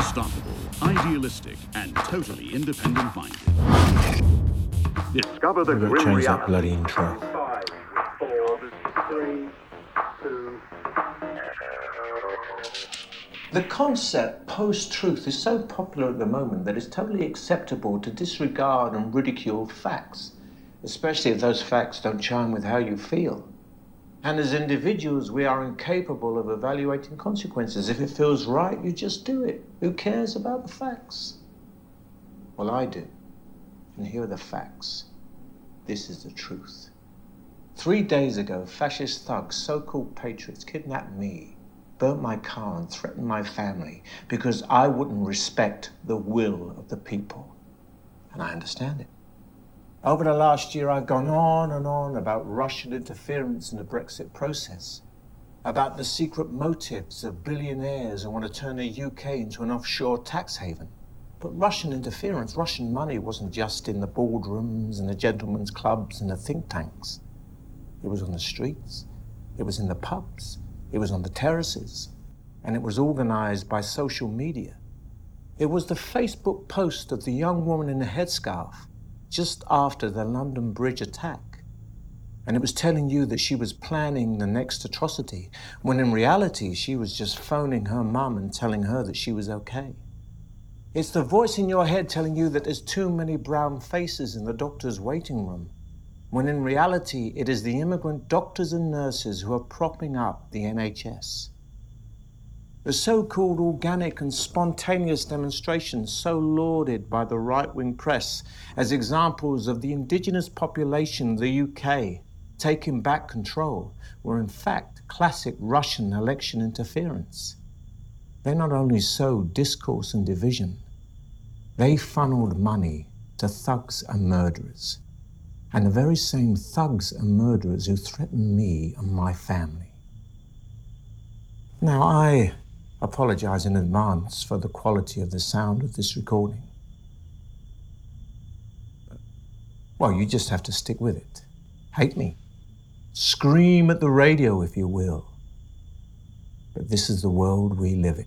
unstoppable, idealistic, and totally independent minded. Discover the We've got to grim change that bloody intro. Five, four, three, two. The concept post truth is so popular at the moment that it's totally acceptable to disregard and ridicule facts, especially if those facts don't chime with how you feel. And as individuals, we are incapable of evaluating consequences. If it feels right, you just do it. Who cares about the facts? Well, I do. And here are the facts. This is the truth. Three days ago, fascist thugs, so called patriots, kidnapped me, burnt my car, and threatened my family because I wouldn't respect the will of the people. And I understand it. Over the last year, I've gone on and on about Russian interference in the Brexit process, about the secret motives of billionaires who want to turn the UK into an offshore tax haven. But Russian interference, Russian money wasn't just in the boardrooms and the gentlemen's clubs and the think tanks. It was on the streets, it was in the pubs, it was on the terraces, and it was organized by social media. It was the Facebook post of the young woman in the headscarf just after the London Bridge attack. And it was telling you that she was planning the next atrocity, when in reality she was just phoning her mum and telling her that she was okay. It's the voice in your head telling you that there's too many brown faces in the doctor's waiting room, when in reality it is the immigrant doctors and nurses who are propping up the NHS. The so called organic and spontaneous demonstrations, so lauded by the right wing press as examples of the indigenous population of the UK taking back control, were in fact classic Russian election interference. They not only sowed discourse and division, they funneled money to thugs and murderers, and the very same thugs and murderers who threatened me and my family. Now, I apologize in advance for the quality of the sound of this recording. Well, you just have to stick with it. Hate me. Scream at the radio if you will. But this is the world we live in.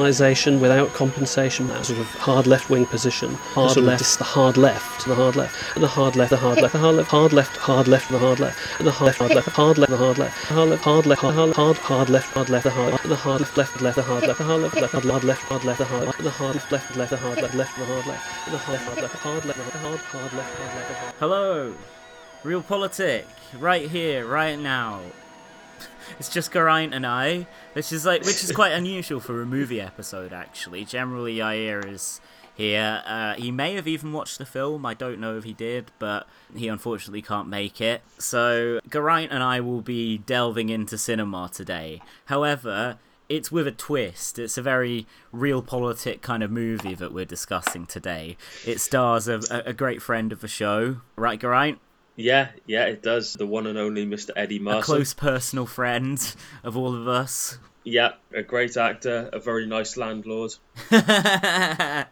nationalisation without compensation, that sort of hard left wing position. Hard left, the hard left, the hard left, and the hard left, the hard left, the hard left, hard left, hard left, the hard left, and the hard hard left, hard left, the hard left, hard left, hard left, hard hard hard left, hard left, the hard the hard left, left, left, the hard left, the hard left, left, hard hard left, hard left, the hard left, the hard left, left, left, the hard left, left, the hard left, the hard hard left, hard left, hard hard hard left, hard left, the hard. Hello, Real Politic, right here, right now. It's just Geraint and I, which is like, which is quite unusual for a movie episode. Actually, generally Yair is here. Uh, he may have even watched the film. I don't know if he did, but he unfortunately can't make it. So Geraint and I will be delving into cinema today. However. It's with a twist. It's a very real politic kind of movie that we're discussing today. It stars a, a great friend of the show, right, Geraint? Yeah, yeah, it does. The one and only Mr. Eddie a close personal friend of all of us. Yeah, a great actor, a very nice landlord. I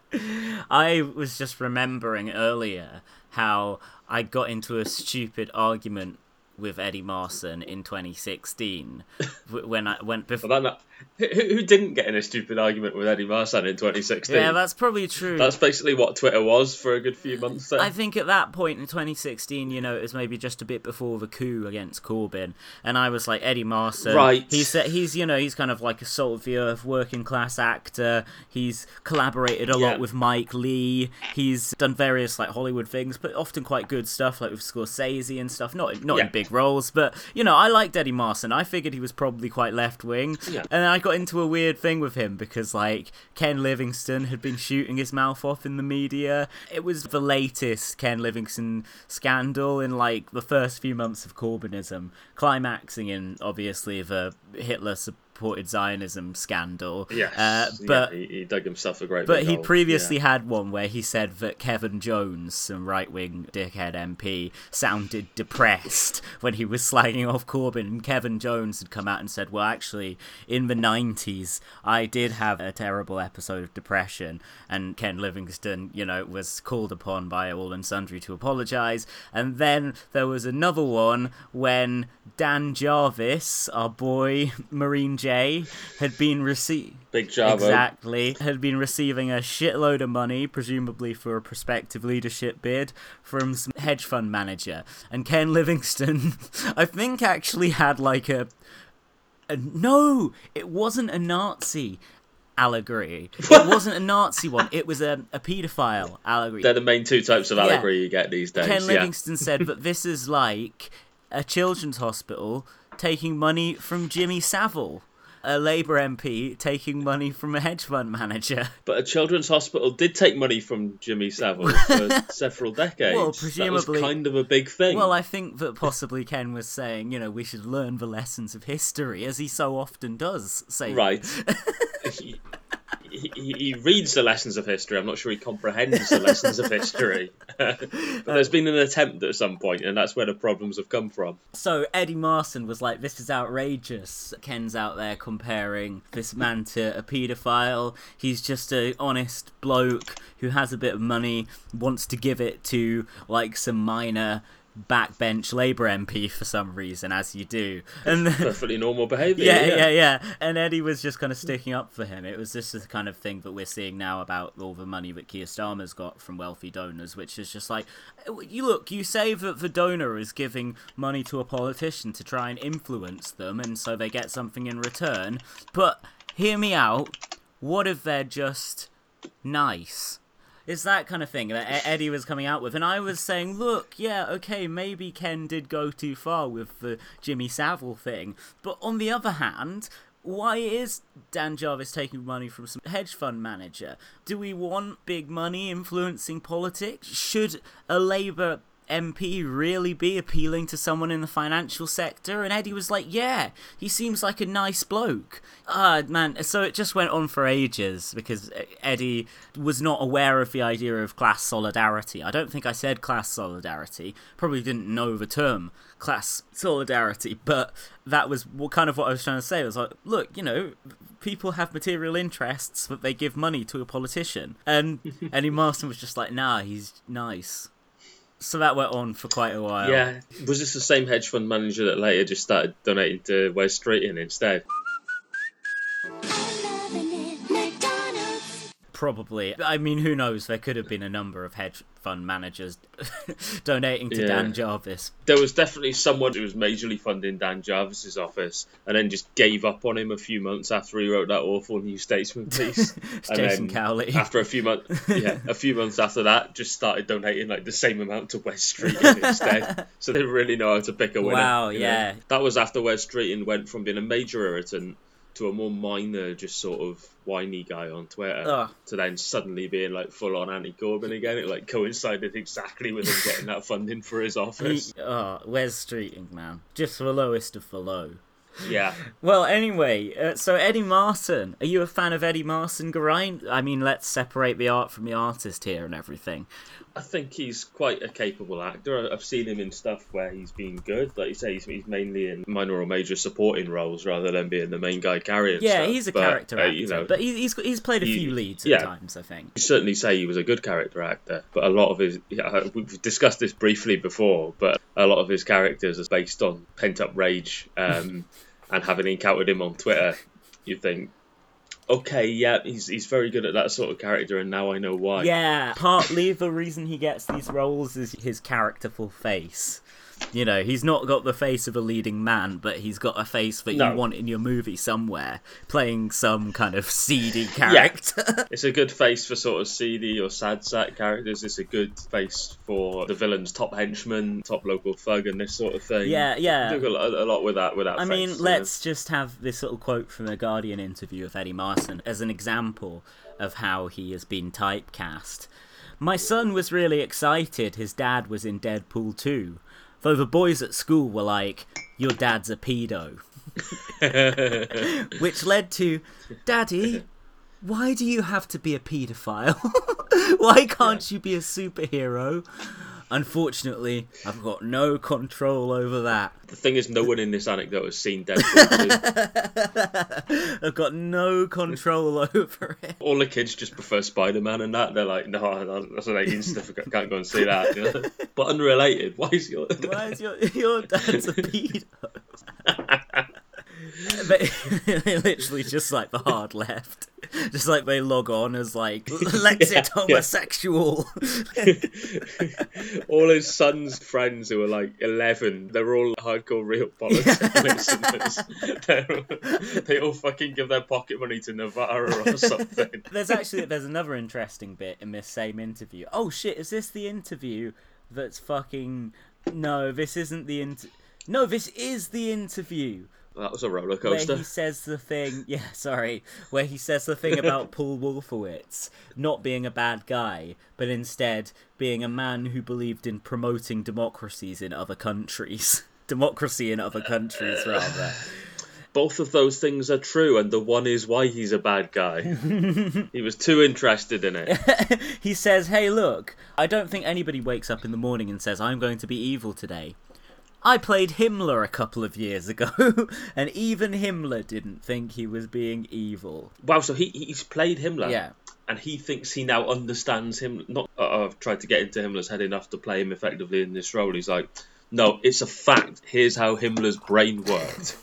was just remembering earlier how I got into a stupid argument with Eddie Marsan in 2016 when I went before. But that, who, who didn't get in a stupid argument with Eddie Marsan in 2016? Yeah, that's probably true. That's basically what Twitter was for a good few months there. I think at that point in 2016, you know, it was maybe just a bit before the coup against Corbyn, and I was like Eddie Marsan. Right. He's he's you know he's kind of like a salt of the earth working class actor. He's collaborated a Yeah. lot with Mike Leigh. He's done various like Hollywood things, but often quite good stuff like with Scorsese and stuff. Not not Yeah. in big roles, but you know I liked Eddie Marsan. I figured he was probably quite left wing, Yeah. and I got into a weird thing with him because like Ken Livingstone had been shooting his mouth off in the media. It was the latest Ken Livingstone scandal in like the first few months of Corbynism, climaxing in obviously the Hitler supported Zionism scandal. Yes, uh, yeah, but he, he dug himself a great. but he previously yeah. had one where he said that Kevan Jones, some right wing dickhead MP, sounded depressed when he was slagging off Corbyn. And Kevan Jones had come out and said, Well, actually, in the 90s, I did have a terrible episode of depression. And Ken Livingstone, you know, was called upon by all and sundry to apologise. And then there was another one when Dan Jarvis, our boy Marine J, had been received. Big Java. Exactly. Had been receiving a shitload of money, presumably for a prospective leadership bid, from some hedge fund manager. And Ken Livingstone, I think, actually had like a. a no, it wasn't a Nazi allegory. It wasn't a Nazi one. It was a, a paedophile allegory. They're the main two types of Yeah. allegory you get these days. Ken yeah. Livingstone said that this is like a children's hospital taking money from Jimmy Savile, a Labour MP taking money from a hedge fund manager. But a children's hospital did take money from Jimmy Savile for several decades. Well, presumably- kind of a big thing. Well, I think that possibly Ken was saying, you know, we should learn the lessons of history, as he so often does say. right. he, he, reads the lessons of history. I'm not sure he comprehends the lessons of history. but there's been an attempt at some point, and that's where the problems have come from. So Eddie Marsan was like, "This is outrageous." Ken's out there comparing this man to a paedophile. He's just a honest bloke who has a bit of money, wants to give it to like some minor backbench Labour MP for some reason, as you do. And then, Perfectly normal behaviour. yeah, yeah, yeah. And Eddie was just kind of sticking up for him. It was just the kind of thing that we're seeing now about all the money that Keir Starmer's got from wealthy donors, which is just like, oh, you look, you say that the donor is giving money to a politician to try and influence them, and so they get something in return. But hear me out. What if they're just nice? It's that kind of thing that Eddie was coming out with, and I was saying, look, yeah, okay, maybe Ken did go too far with the Jimmy Savile thing, but on the other hand, why is Dan Jarvis taking money from some hedge fund manager? Do we want big money influencing politics? Should a Labour MP really be appealing to someone in the financial sector? And Eddie was like, yeah, he seems like a nice bloke. Ah, man, so it just went on for ages because Eddie was not aware of the idea of class solidarity. I don't think I said class solidarity, probably didn't know the term class solidarity, but that was what kind of what I was trying to say. I was like, look, you know, people have material interests but they give money to a politician. And Eddie Marsan was just like, nah, he's nice. So that went on for quite a while. Yeah. Was this the same hedge fund manager that later just started donating to Wes Streeting instead? Probably. I mean, who knows? There could have been a number of hedge fund managers donating to Yeah. Dan Jarvis. There was definitely someone who was majorly funding Dan Jarvis's office and then just gave up on him a few months after he wrote that awful New Statesman piece. And Jason then Cowley. After a few months, yeah, a few months after that, just started donating like the same amount to West Street instead. So they really know how to pick a winner. Wow, you know? yeah. That was after Wes Streeting went from being a major irritant to a more minor, just sort of whiny guy on Twitter, Ugh. to then suddenly being like full on anti Corbyn again. It like coincided exactly with him getting that funding for his He, office. oh, Wes Streeting, man? Just the lowest of the low. Yeah. Well, anyway, uh, so Eddie Marsan. Are you a fan of Eddie Marsan, Geraint? I mean, let's separate the art from the artist here and everything. I think he's quite a capable actor. I've seen him in stuff where he's been good. Like you say, he's, he's mainly in minor or major supporting roles rather than being the main guy carrying Yeah, stuff. he's a But, character uh, actor, you know, but he, he's he's played a he- few leads at yeah. times, I think. you certainly say he was a good character actor, but a lot of his yeah, we've discussed this briefly before, but a lot of his characters are based on pent up rage, um, and having encountered him on Twitter, you think, okay, yeah, he's he's very good at that sort of character, and now I know why. Yeah, partly the reason he gets these roles is his characterful face. You know, he's not got the face of a leading man, but he's got a face that No. you want in your movie somewhere, playing some kind of seedy character. It's a good face for sort of seedy or sad sack characters. It's a good face for the villain's top henchman, top local thug, and this sort of thing. Yeah, yeah. Do a lot, a lot with that. With that. I face, mean, let's just have this little quote from a Guardian interview of Eddie Marsan as an example of how he has been typecast. My son was really excited his dad was in Deadpool 2, though the boys at school were like, Your dad's a pedo. which led to, Daddy, why do you have to be a paedophile? why can't you be a superhero? Unfortunately, I've got no control over that. The thing is, no one in this anecdote has seen Deadpool 2. I've got no control over it. All the kids just prefer Spider Man and that. They're like, no, that's an 18 stuff. I can't go and see that. you know? But unrelated, why is your. Why is your your dad's a pedo? But they literally just like the hard left. Just like they log on as like Lexit Yeah, yeah. homosexual. all his son's friends who are like 11, they're all hardcore real politics listeners. They're- all fucking give their pocket money to Novara or something. There's actually there's another interesting bit in this same interview. Oh shit, is this the interview that's fucking No, this isn't the inter- No, this is the interview That was a roller coaster. where he says the thing. Yeah, sorry, where he says the thing about Paul Wolfowitz not being a bad guy, but instead being a man who believed in promoting democracies in other countries. Democracy in other countries, rather. Both of those things are true, and the one is why he's a bad guy. he was too interested in it. he says, "Hey, look, I don't think anybody wakes up in the morning and says I'm going to be evil today. I played Himmler a couple of years ago, and even Himmler didn't think he was being evil." Wow, so he he's played Himmler. Yeah. And he thinks he now understands him. Not uh, I've tried to get into Himmler's head enough to play him effectively in this role. He's like, no, it's a fact. Here's how Himmler's brain worked.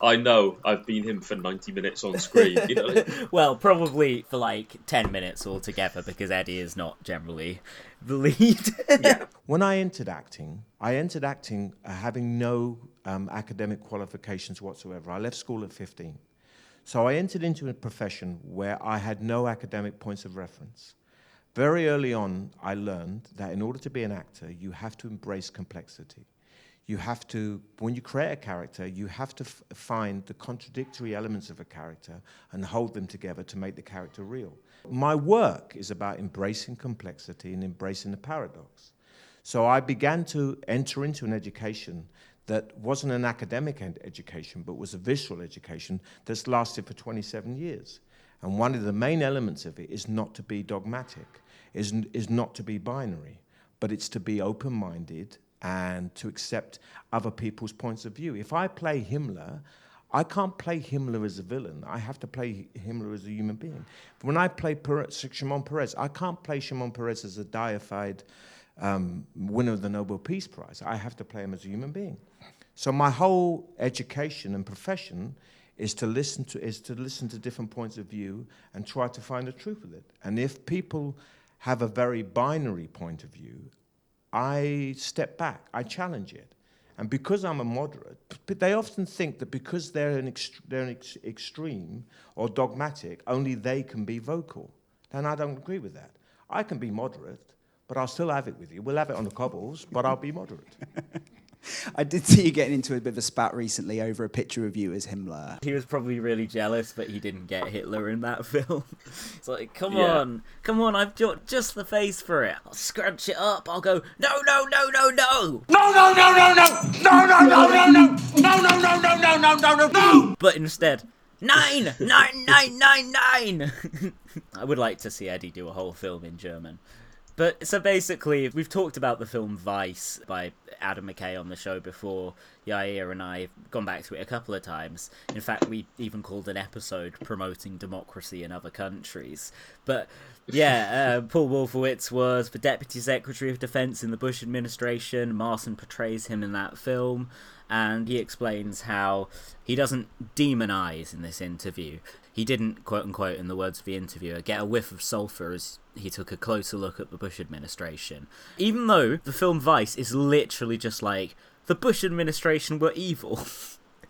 I know. I've been him for ninety minutes on screen. You know, Well, probably for like 10 minutes altogether because Eddie is not generally the lead. When I entered acting, I entered acting uh, having no um, academic qualifications whatsoever. I left school at 15. So I entered into a profession where I had no academic points of reference. Very early on, I learned that in order to be an actor, you have to embrace complexity. You have to, when you create a character, you have to f- find the contradictory elements of a character and hold them together to make the character real. My work is about embracing complexity and embracing the paradox. So I began to enter into an education that wasn't an academic ed- education, but was a visual education that's lasted for 27 years. And one of the main elements of it is not to be dogmatic, is, is not to be binary, but it's to be open minded and to accept other people's points of view. If I play Himmler, I can't play Himmler as a villain. I have to play Himmler as a human being. When I play Peres, Shimon Peres, I can't play Shimon Peres as a deified um, winner of the Nobel Peace Prize. I have to play him as a human being. So my whole education and profession is to listen to is to listen to different points of view and try to find the truth of it. And if people have a very binary point of view, I step back, I challenge it. And because I'm a moderate, they often think that because they're an, ext- they're an ex- extreme or dogmatic, only they can be vocal. And I don't agree with that. I can be moderate, but I'll still have it with you. We'll have it on the cobbles, but I'll be moderate. I did see you getting into a bit of a spat recently over a picture of you as Himmler. he was probably really jealous, but he didn't get Hitler in that film. It's like, come Yeah. on, come on, I've got just the face for it. I'll scrunch it up. I'll go, no, no, no, no, no. No, no, no, no, no! No, no, no, no, no! No, no, no, no, no, no, no, no, no! But instead, nine, nine, nine, nine, nine. I would like to see Eddie do a whole film in German. But so basically, we've talked about the film Vice by Adam McKay on the show before. Yair and I have gone back to it a couple of times. In fact, we even called an episode promoting democracy in other countries. But yeah, uh, Paul Wolfowitz was the Deputy Secretary of Defense in the Bush administration. Marsan portrays him in that film, and he explains how he doesn't demonize in this interview. He didn't, quote unquote, in the words of the interviewer, get a whiff of sulfur as he took a closer look at the Bush administration. Even though the film Vice is literally just like, the Bush administration were evil.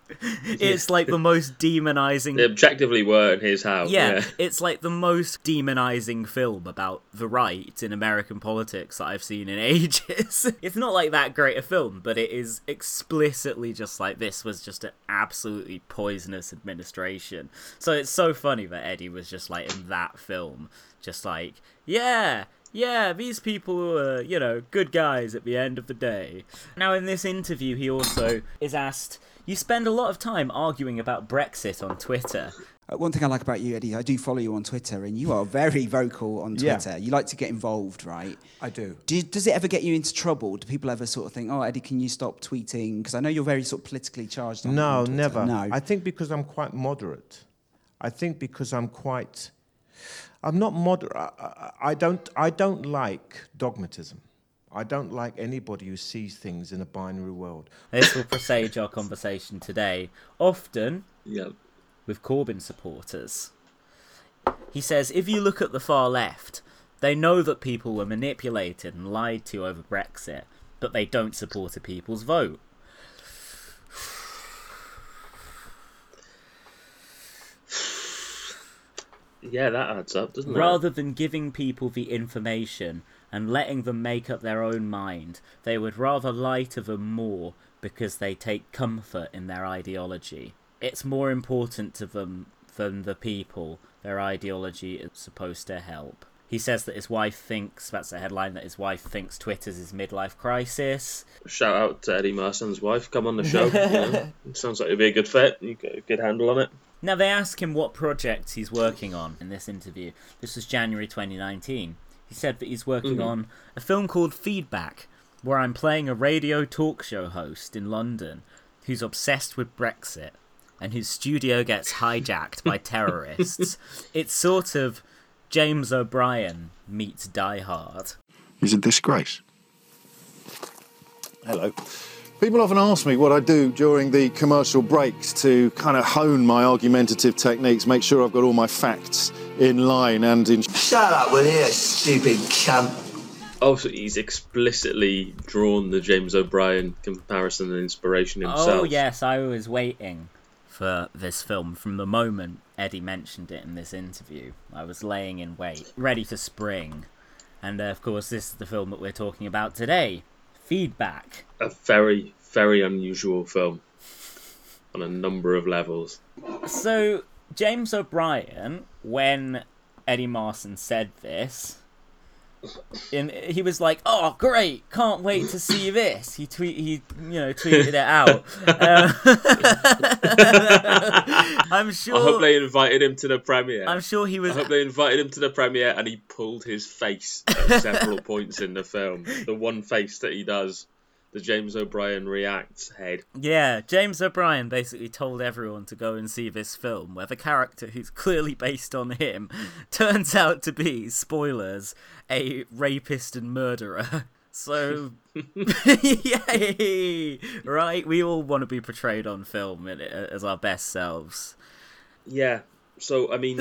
it's like the most demonizing they objectively were, and here's how. yeah, it's like the most demonizing film about the right in American politics that I've seen in ages. it's not like that great a film, but it is explicitly just like this was just an absolutely poisonous administration. So it's so funny that Eddie was just like in that film, just like, yeah, yeah, these people were, you know, good guys at the end of the day. Now, in this interview, he also is asked, You spend a lot of time arguing about Brexit on Twitter. Uh, one thing I like about you, Eddie, I do follow you on Twitter, and you are very vocal on Yeah. Twitter. You like to get involved, right? I do. Do you, does it ever get you into trouble? Do people ever sort of think, "Oh, Eddie, can you stop tweeting?" Because I know you're very sort of politically charged. On, No, on never. No, I think because I'm quite moderate. I think because I'm quite. I'm not moderate. I, I, I don't. I don't like dogmatism. I don't like anybody who sees things in a binary world. This will presage our conversation today, often Yeah. with Corbyn supporters. He says if you look at the far left, they know that people were manipulated and lied to over Brexit, but they don't support a people's vote. Yeah, that adds up, doesn't it? Rather than giving people the information and letting them make up their own mind, they would rather lie to them more because they take comfort in their ideology. It's more important to them than the people their ideology is supposed to help. He says that his wife thinks, that's the headline, that his wife thinks Twitter's his midlife crisis. Shout out to Eddie Marsan's wife. Come on the show. you know. Sounds like it'd be a good fit. You got a good handle on it. Now, they ask him what projects he's working on in this interview. This was January 2019. He said that he's working mm-hmm. on a film called Feedback, where I'm playing a radio talk show host in London who's obsessed with Brexit and whose studio gets hijacked by terrorists. It's sort of James O'Brien meets Die Hard. is a disgrace. Hello. People often ask me what I do during the commercial breaks to kind of hone my argumentative techniques, make sure I've got all my facts in line and in. Shut up, with you, stupid cunt? Also, he's explicitly drawn the James O'Brien comparison and inspiration himself. Oh, yes, I was waiting for this film from the moment Eddie mentioned it in this interview. I was laying in wait, ready for spring. And uh, of course, this is the film that we're talking about today Feedback. A very, very unusual film on a number of levels. So, James O'Brien, when Eddie Marsan said this, in, he was like, "Oh, great! Can't wait to see this." He tweet, he you know tweeted it out. Uh, I'm sure. I hope they invited him to the premiere. I'm sure he was. I hope they invited him to the premiere and he pulled his face at several points in the film. The one face that he does, the James O'Brien reacts head. Yeah, James O'Brien basically told everyone to go and see this film, where the character who's clearly based on him turns out to be, spoilers, a rapist and murderer. So, yay! Right? We all want to be portrayed on film as our best selves. Yeah. So I mean,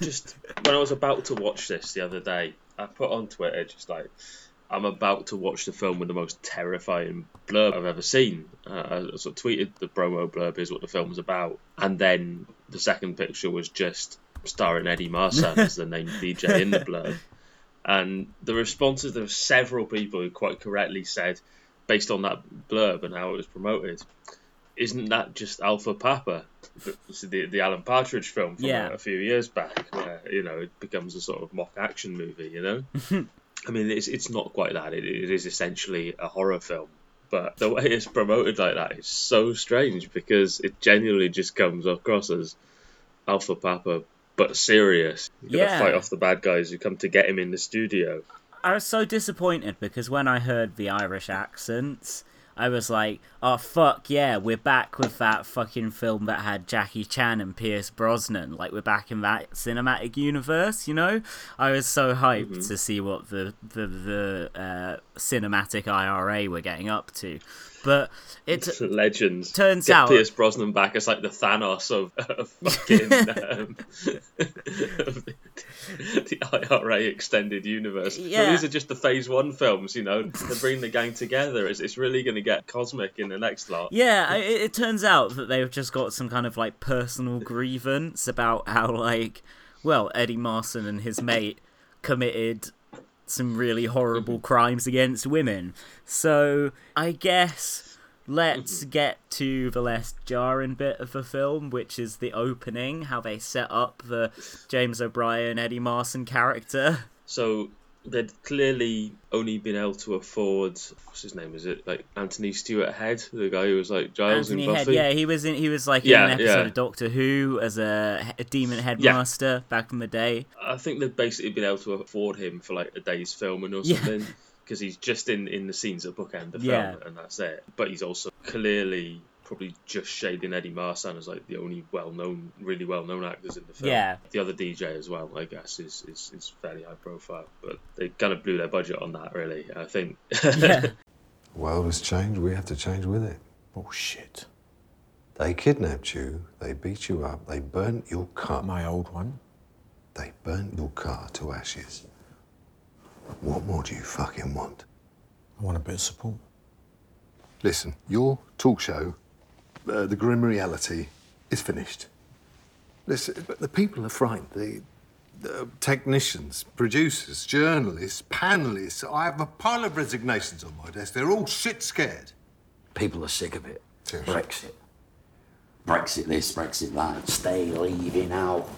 just when I was about to watch this the other day, I put on Twitter just like I'm about to watch the film with the most terrifying blurb I've ever seen. Uh, I sort of tweeted the promo blurb is what the film's about, and then the second picture was just starring Eddie Marsan as the named DJ in the blurb. And the responses, there were several people who quite correctly said, based on that blurb and how it was promoted, isn't that just Alpha Papa, the the Alan Partridge film from Yeah. a, a few years back, where you know it becomes a sort of mock action movie, you know? I mean, it's it's not quite that. It, it is essentially a horror film, but the way it's promoted like that is so strange because it genuinely just comes across as Alpha Papa, but serious. You're Yeah. gonna fight off the bad guys who come to get him in the studio. I was so disappointed because when I heard the Irish accents, I was like, oh fuck yeah, we're back with that fucking film that had Jackie Chan and Pierce Brosnan. Like we're back in that cinematic universe, you know? I was so hyped to see what the the, the uh, cinematic IRA were getting up to. But it Legends. Turns Get out- Pierce Brosnan back as like the Thanos of, of fucking um, of the, the IRA extended universe. But Yeah. these are just the Phase One films, you know. They're the gang together. It's, it's really going to get cosmic in the next lot. Yeah, it, it turns out that they've just got some kind of like personal grievance about how like, well, Eddie Marsan and his mate committed some really horrible mm-hmm. crimes against women. So I guess let's mm-hmm. get to the less jarring bit of the film, which is the opening, how they set up the James O'Brien Eddie Marsan character. So they'd clearly only been able to afford what's his name? Is it like Anthony Stewart Head, the guy who was like Giles Anthony in Head, Buffy? yeah, he was in. He was like Yeah, in an episode yeah. of Doctor Who as a, a demon headmaster back in the day. I think they've basically been able to afford him for like a day's filming or something. Because he's just in, in the scenes that bookend the film, Yeah. and that's it. But he's also clearly probably just shading Eddie Marsan as like the only well known, really well known actors in the film. Yeah. The other DJ as well, I guess, is, is, is fairly high profile. But they kind of blew their budget on that, really. I think. The world has changed, we have to change with it. Oh, Bullshit. They kidnapped you, they beat you up, they burnt your car. My old one. They burnt your car to ashes. What more do you fucking want? I want a bit of support. Listen, your talk show, uh, The Grim Reality, is finished. Listen, but the people are frightened. The, the technicians, producers, journalists, panelists. I have a pile of resignations on my desk. They're all shit scared. People are sick of it. Seriously. Brexit. Brexit this, Brexit that. Stay, leaving out.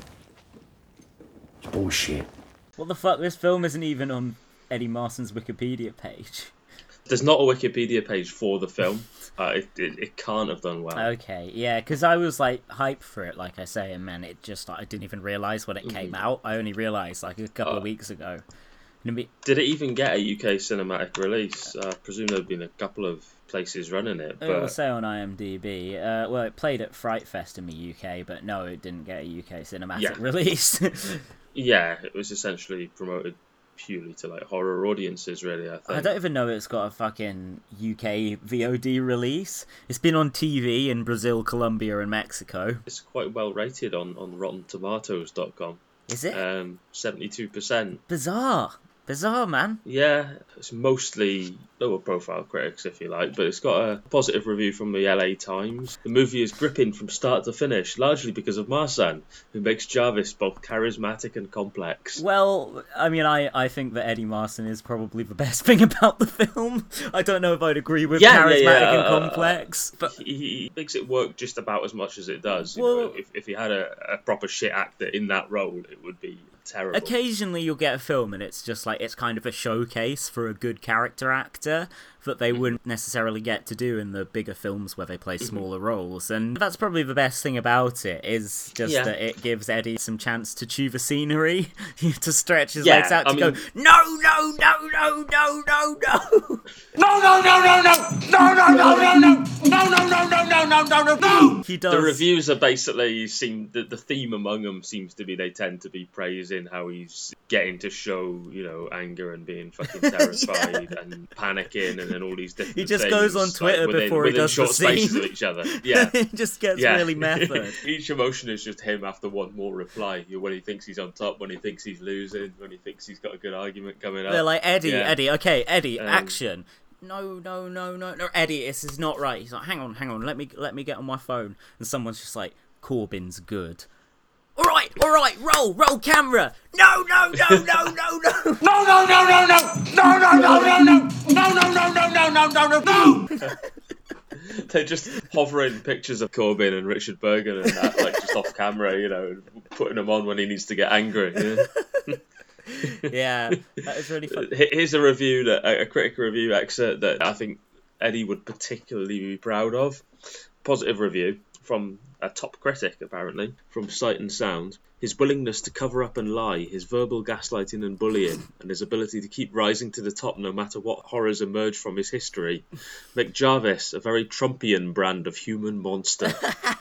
It's bullshit. What the fuck? This film isn't even on Eddie Marsan's Wikipedia page. There's not a Wikipedia page for the film. Uh, it, it, it can't have done well. Okay, yeah, because I was like hyped for it, like I say, and man, it just I didn't even realize when it came out. I only realized like a couple of Oh. weeks ago. Be- Did it even get a UK cinematic release? Uh, I presume there have been a couple of places running it, But... It will say on IMDb. Uh, well, it played at Fright Fest in the UK, but no, it didn't get a UK cinematic Yeah. release. yeah, it was essentially promoted purely to like horror audiences. Really, I think. I don't even know it's got a fucking UK VOD release. It's been on TV in Brazil, Colombia, and Mexico. It's quite well rated on on RottenTomatoes.com. Is it? Um, seventy-two percent. Bizarre. Bizarre, man. Yeah, it's mostly lower profile critics, if you like, but it's got a positive review from the LA Times. The movie is gripping from start to finish, largely because of Marsan, who makes Jarvis both charismatic and complex. Well, I mean, I, I think that Eddie Marsan is probably the best thing about the film. I don't know if I'd agree with Yeah, charismatic yeah, yeah, and uh, complex, but He, he makes it work just about as much as it does. Well- know, if, if he had a, a proper shit actor in that role, it would be terrible. occasionally you'll get a film and it's just like it's kind of a showcase for a good character actor that they Mm-hmm. wouldn't necessarily get to do in the bigger films where they play smaller roles and that's probably the best thing about it is just Yeah. that it gives Eddie some chance to chew the scenery to stretch his Yeah, legs out I to go mean- no no no no no no no No, no, no, no, no! No, no, no, no, no! No, no, no, no, no, no, no, no, no! he does The reviews are basically seem the, the theme among them seems to be they tend to be praising how he's getting to show you know anger and being fucking terrified and panicking and then all these different. He just things, goes on like, Twitter within, before he within does the short spaces scene. of each other. Yeah, it just gets yeah. really method Each emotion is just him after one more reply. When he thinks he's on top, when he thinks he's losing, when he thinks he's got a good argument coming up. They're like Eddie, Yeah. Eddie. Okay, Eddie, Um, action. No, no, no, no, no, Eddie. This is not right. He's like, hang on, hang on. Let me, let me get on my phone. And someone's just like, Corbyn's good. All right, all right. Roll, roll camera. No, no, no, no, no, no. No, no, no, no, no! No, no, no, no, no! No, no, no, no, no, no, no, no, no! They're just hovering pictures of Corbyn and Richard Burgon and that, like just off camera, you know, and putting them on when he needs to get angry. you know? Yeah, that is really fun. Here- Here's a review that a critical review excerpt that I think Eddie would particularly be proud of. Positive review from a top critic, apparently, from Sight and Sound. His willingness to cover up and lie, his verbal gaslighting and bullying, and his ability to keep rising to the top no matter what horrors emerge from his history, make Jarvis a very Trumpian brand of human monster.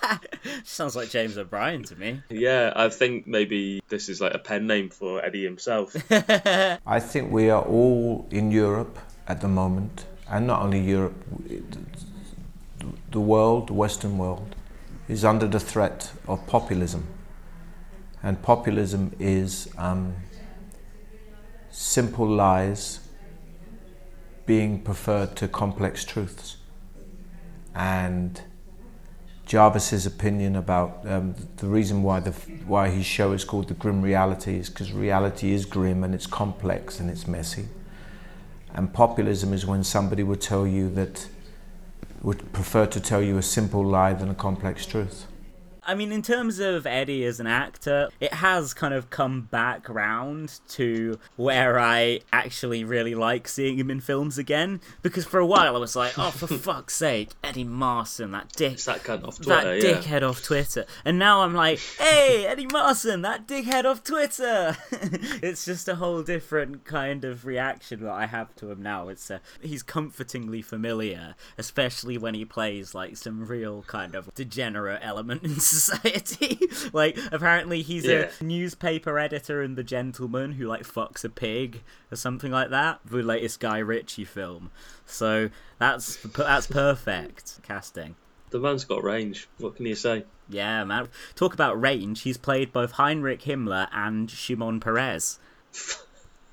Sounds like James O'Brien to me. yeah, I think maybe this is like a pen name for Eddie himself. I think we are all in Europe at the moment, and not only Europe, the world, the Western world, is under the threat of populism. And populism is um, simple lies being preferred to complex truths. And Jarvis's opinion about um, the reason why the why his show is called the Grim Reality is because reality is grim and it's complex and it's messy. And populism is when somebody would tell you that would prefer to tell you a simple lie than a complex truth. I mean, in terms of Eddie as an actor, it has kind of come back round to where I actually really like seeing him in films again. Because for a while I was like, oh, for fuck's sake, Eddie Marsan, that dick. It's that cunt off that yeah. dickhead off Twitter. And now I'm like, hey, Eddie Marsan, that dickhead off Twitter. it's just a whole different kind of reaction that I have to him now. It's uh, he's comfortingly familiar, especially when he plays like some real kind of degenerate element in society. like apparently he's Yeah. a newspaper editor in The Gentlemen who like fucks a pig or something like that. The latest Guy Ritchie film. So that's that's perfect casting. The man's got range. What can you say? Yeah, man. Talk about range. He's played both Heinrich Himmler and Shimon Peres.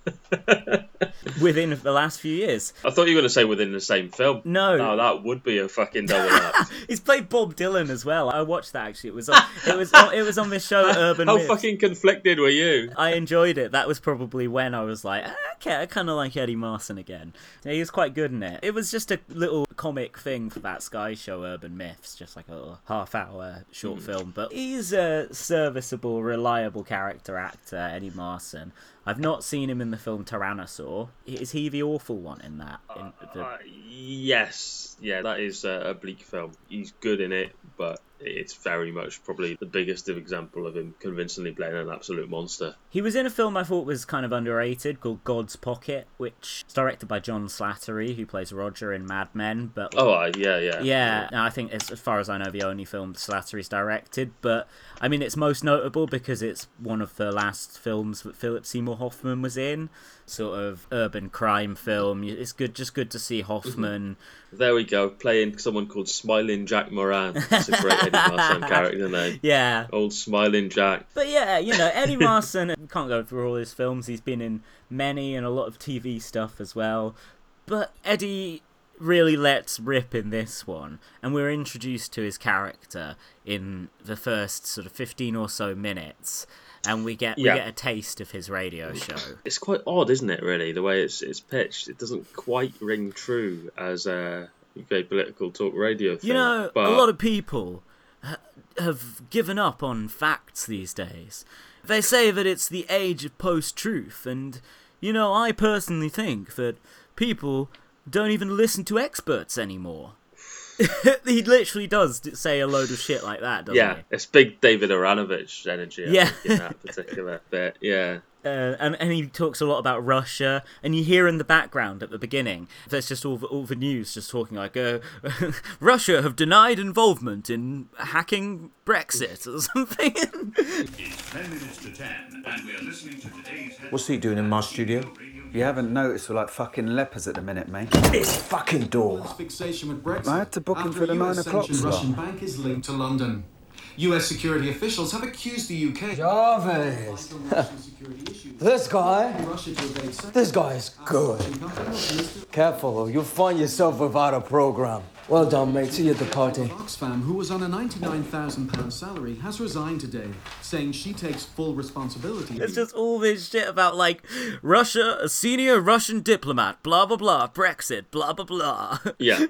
Within the last few years. I thought you were going to say within the same film. No. No, that would be a fucking double up. He's played Bob Dylan as well. I watched that actually. It was on, it was on, it was on this show Urban How Myths. fucking conflicted were you? I enjoyed it. That was probably when I was like, "Ah, okay, I kind of like Eddie Marsan again. He was quite good in it. It was just a little comic thing for that Sky show, Urban Myths, just like a little half-hour short film. But he's a serviceable, reliable character actor, Eddie Marsan. I've not seen him in the film Tyrannosaur. Is he the awful one in that? In the... Uh, yes, yeah, that is uh, a bleak film. He's good in it, but it's very much probably the biggest example of him convincingly playing an absolute monster. He was in a film I thought was kind of underrated called God's Pocket, which is directed by John Slattery, who plays Roger in Mad Men. But Oh, uh, yeah, yeah. yeah, I think as far as I know, the only film Slattery's directed. But I mean, it's most notable because it's one of the last films that Philip Seymour Hoffman was in, sort of urban crime film. It's good, just good to see mm-hmm. Hoffman. There we go, playing someone called Smiling Jack Moran. That's a great Eddie Marsan character name. Yeah. Old Smiling Jack. But yeah, you know, Eddie Marsan, can't go through all his films. He's been in many and a lot of TV stuff as well. But Eddie really lets rip in this one, and we're introduced to his character in the first sort of 15 or so minutes. And we get Yeah. we get a taste of his radio show. It's quite odd, isn't it? Really, the way it's it's pitched, it doesn't quite ring true as a UK political talk radio thing. You know, but a lot of people ha- have given up on facts these days. They say that it's the age of post truth, and, you know, I personally think that people don't even listen to experts anymore. he literally does say a load of shit like that, doesn't yeah, he? it's big David Aaronovitch energy. I Yeah. think, in that particular bit. Yeah. Uh, and, and he talks a lot about Russia, and you hear in the background at the beginning, there's just all the, all the news just talking like, uh, Russia have denied involvement in hacking Brexit or something. It's 10 minutes to 10, and we're listening to today's What's he doing in my studio? You haven't noticed we're like fucking lepers at the minute, mate. This fucking door. Fixation with Brexit. I had to book him after for the nine US o'clock slot. Russian bank is linked to London. US security officials have accused the UK. Jarvis. this guy. This guy is good. Careful, or you'll find yourself without a program. Well done, mate. See you at the party. Oxfam, who was on a £99,000 salary, has resigned today, saying she takes full responsibility. It's just all this shit about like Russia, a senior Russian diplomat, blah blah blah, Brexit, blah blah blah. Yeah,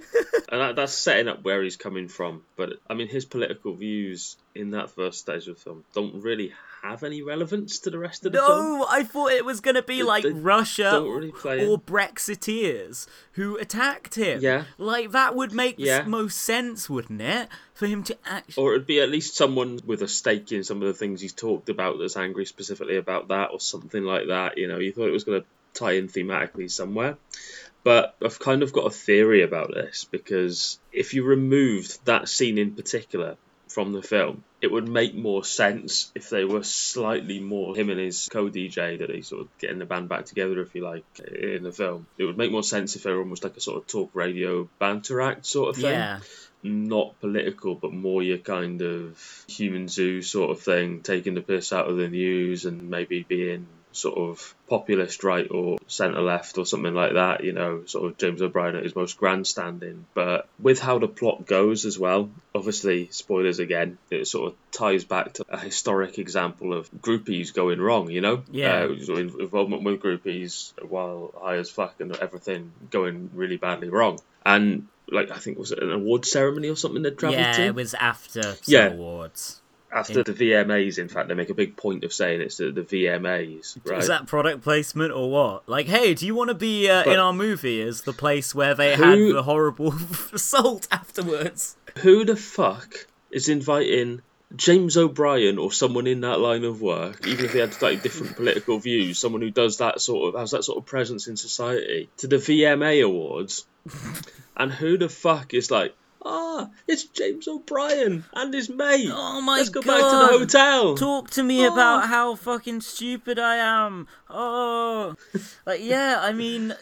and that, that's setting up where he's coming from. But I mean, his political views in that first stage of the film don't really have any relevance to the rest of the film. No, I thought it was gonna be like Russia really or. Brexiteers who attacked him. Yeah. like that would make Yeah. most sense, wouldn't it, for him to actually? Or it'd be at least someone with a stake in some of the things he's talked about that's angry specifically about that, or something like that. You know, you thought it was going to tie in thematically somewhere. But I've kind of got a theory about this because if you removed that scene in particular from the film, it would make more sense if they were slightly more him and his co-DJ that he's sort of getting the band back together, if you like, in the film. It would make more sense if they were almost like a sort of talk radio banter act sort of thing Yeah. not political, but more your kind of human zoo sort of thing, taking the piss out of the news and maybe being sort of populist right or centre left or something like that, you know, sort of James O'Brien at his most grandstanding. But with how the plot goes as well, obviously, spoilers again, it sort of ties back to a historic example of groupies going wrong, you know? Yeah. Uh, involvement with groupies while high as fuck and everything going really badly wrong. And like I think was it an award ceremony or something they travelled Yeah, to? it was after some Yeah. awards. After the VMAs, in fact, they make a big point of saying it's the, the VMAs, right? Is that product placement or what? Like, hey, do you want to be uh, in our movie as the place where they Who- had the horrible assault afterwards? Who the fuck is inviting James O'Brien or someone in that line of work, even if they had slightly different political views, someone who does that sort of has that sort of presence in society, to the VMA Awards, and who the fuck is like, ah, it's James O'Brien and his mate. Oh my god. Let's go god! back to the hotel. Talk to me Oh. about how fucking stupid I am. Oh, like yeah. I mean,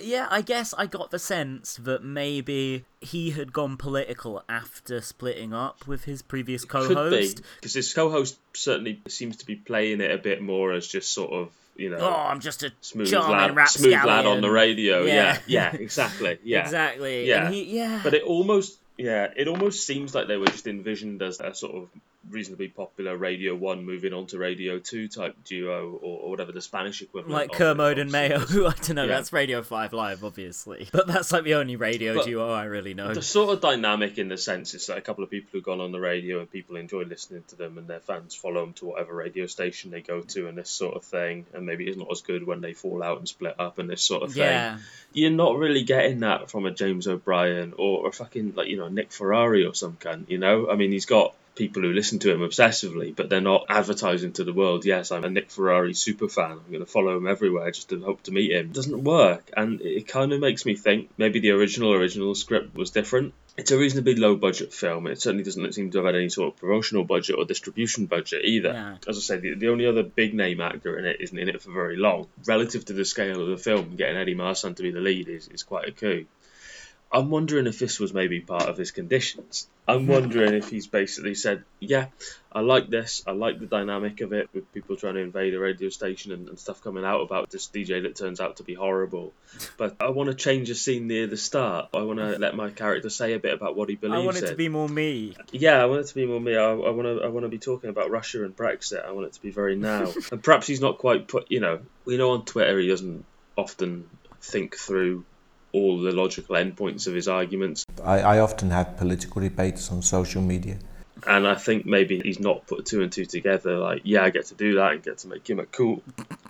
yeah. I guess I got the sense that maybe he had gone political after splitting up with his previous co-host. because his co-host certainly seems to be playing it a bit more as just sort of you know. Oh, I'm just a smooth lad, smooth lad on the radio. Yeah. Yeah, yeah, exactly. Yeah, Exactly. Yeah, And he- yeah. But it almost, yeah, it almost seems like they were just envisioned as a sort of reasonably popular Radio One moving on to Radio Two type duo, or, or whatever the Spanish equivalent. Like Kermode and Mayo, who I don't know, Yeah. that's Radio 5 Live, obviously. But that's like the only radio But duo I really know. The sort of dynamic in the sense is that a couple of people who've gone on the radio and people enjoy listening to them and their fans follow them to whatever radio station they go to and this sort of thing. And maybe it's not as good when they fall out and split up and this sort of thing. Yeah. You're not really getting that from a James O'Brien or a fucking like you know Nick Ferrari or some kind, You know, I mean he's got people who listen to him obsessively, but they're not advertising to the world. Yes, I'm a Nick Ferrari super fan. I'm going to follow him everywhere just to hope to meet him. It doesn't work, and it kind of makes me think maybe the original original script was different. It's a reasonably low budget film. It certainly doesn't seem to have had any sort of promotional budget or distribution budget either. As I said, the, the only other big name actor in it isn't in it for very long. Relative to the scale of the film, getting Eddie Marsan to be the lead is, is quite a coup. I'm wondering if this was maybe part of his conditions. I'm wondering if he's basically said, "Yeah, I like this. I like the dynamic of it with people trying to invade a radio station and, and stuff coming out about this DJ that turns out to be horrible. But I want to change a scene near the start. I want to let my character say a bit about what he believes I want it in. to be more me. Yeah, I want it to be more me. I, I want to. I want to be talking about Russia and Brexit. I want it to be very now. and perhaps he's not quite put. You know, we know on Twitter he doesn't often think through all the logical endpoints of his arguments. I, I often have political debates on social media. And I think maybe he's not put two and two together. Like, yeah, I get to do that and get to make him a cool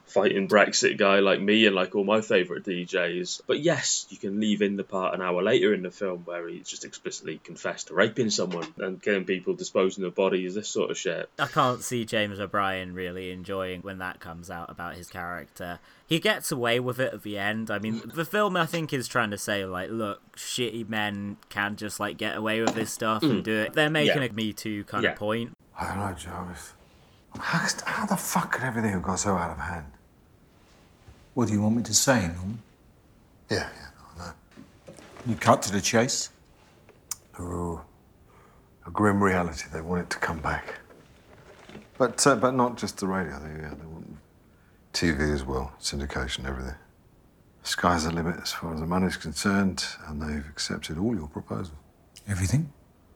fighting Brexit guy like me and like all my favourite DJs. But yes, you can leave in the part an hour later in the film where he's just explicitly confessed to raping someone and killing people, disposing of bodies, this sort of shit. I can't see James O'Brien really enjoying when that comes out about his character. He gets away with it at the end. I mean, the film I think is trying to say like, look, shitty men can just like get away with this stuff and Mm. do it. They're making Yeah. a Me Too kind Yeah. of point. I don't know, Jarvis. How, how the fuck could everything have got so out of hand? What do you want me to say, Norman? Yeah, yeah, I know. You cut to the chase? Ooh, a grim reality. They want it to come back. But uh, but not just the radio. They, uh, they want TV as well, syndication, everything. The Sky's the limit as far as the money's concerned, and they've accepted all your proposals. Everything?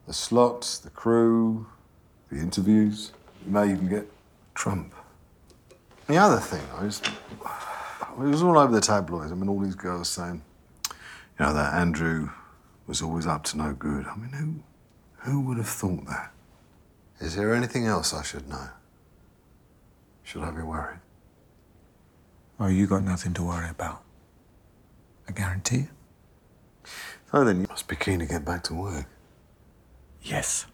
The slots, the crew, the interviews. You may even get Trump. The other thing, though, is it was all over the tabloids. I mean, all these girls saying, you know, that Andrew was always up to no good. I mean, who, who would have thought that? Is there anything else I should know? Should I be worried? Oh, you got nothing to worry about. I guarantee you. Oh, then you must be keen to get back to work. Yes.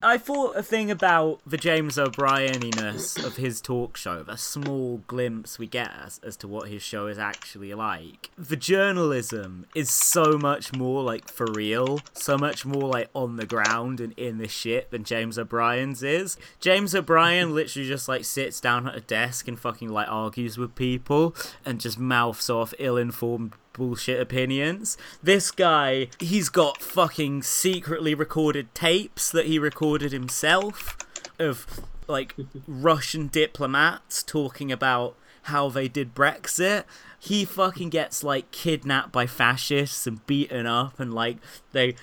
I thought a thing about the James O'Brieniness of his talk show, the small glimpse we get as, as to what his show is actually like. The journalism is so much more like for real, so much more like on the ground and in the shit than James O'Brien's is. James O'Brien literally just like sits down at a desk and fucking like argues with people and just mouths off ill-informed bullshit opinions. This guy, he's got fucking secretly recorded tapes that he recorded himself of like Russian diplomats talking about how they did Brexit. He fucking gets like kidnapped by fascists and beaten up and like they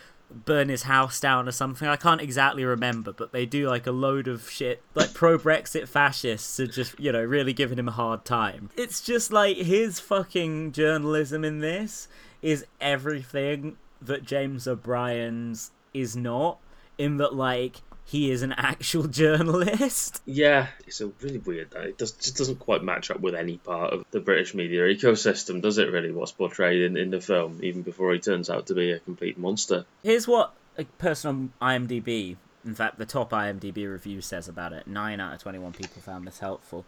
burn his house down or something. I can't exactly remember, but they do like a load of shit. Like pro Brexit fascists are just, you know, really giving him a hard time. It's just like his fucking journalism in this is everything that James O'Brien's is not. In that, like, he is an actual journalist. Yeah, it's a really weird. Uh, it does, just doesn't quite match up with any part of the British media ecosystem, does it? Really, what's portrayed in, in the film, even before he turns out to be a complete monster. Here's what a person on IMDb, in fact, the top IMDb review says about it. Nine out of twenty-one people found this helpful.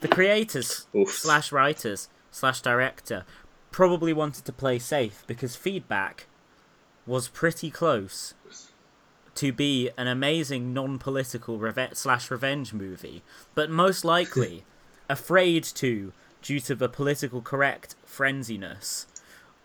The creators slash writers slash director probably wanted to play safe because feedback was pretty close to be an amazing non-political reve- slash revenge movie, but most likely afraid to due to the political correct frenziness.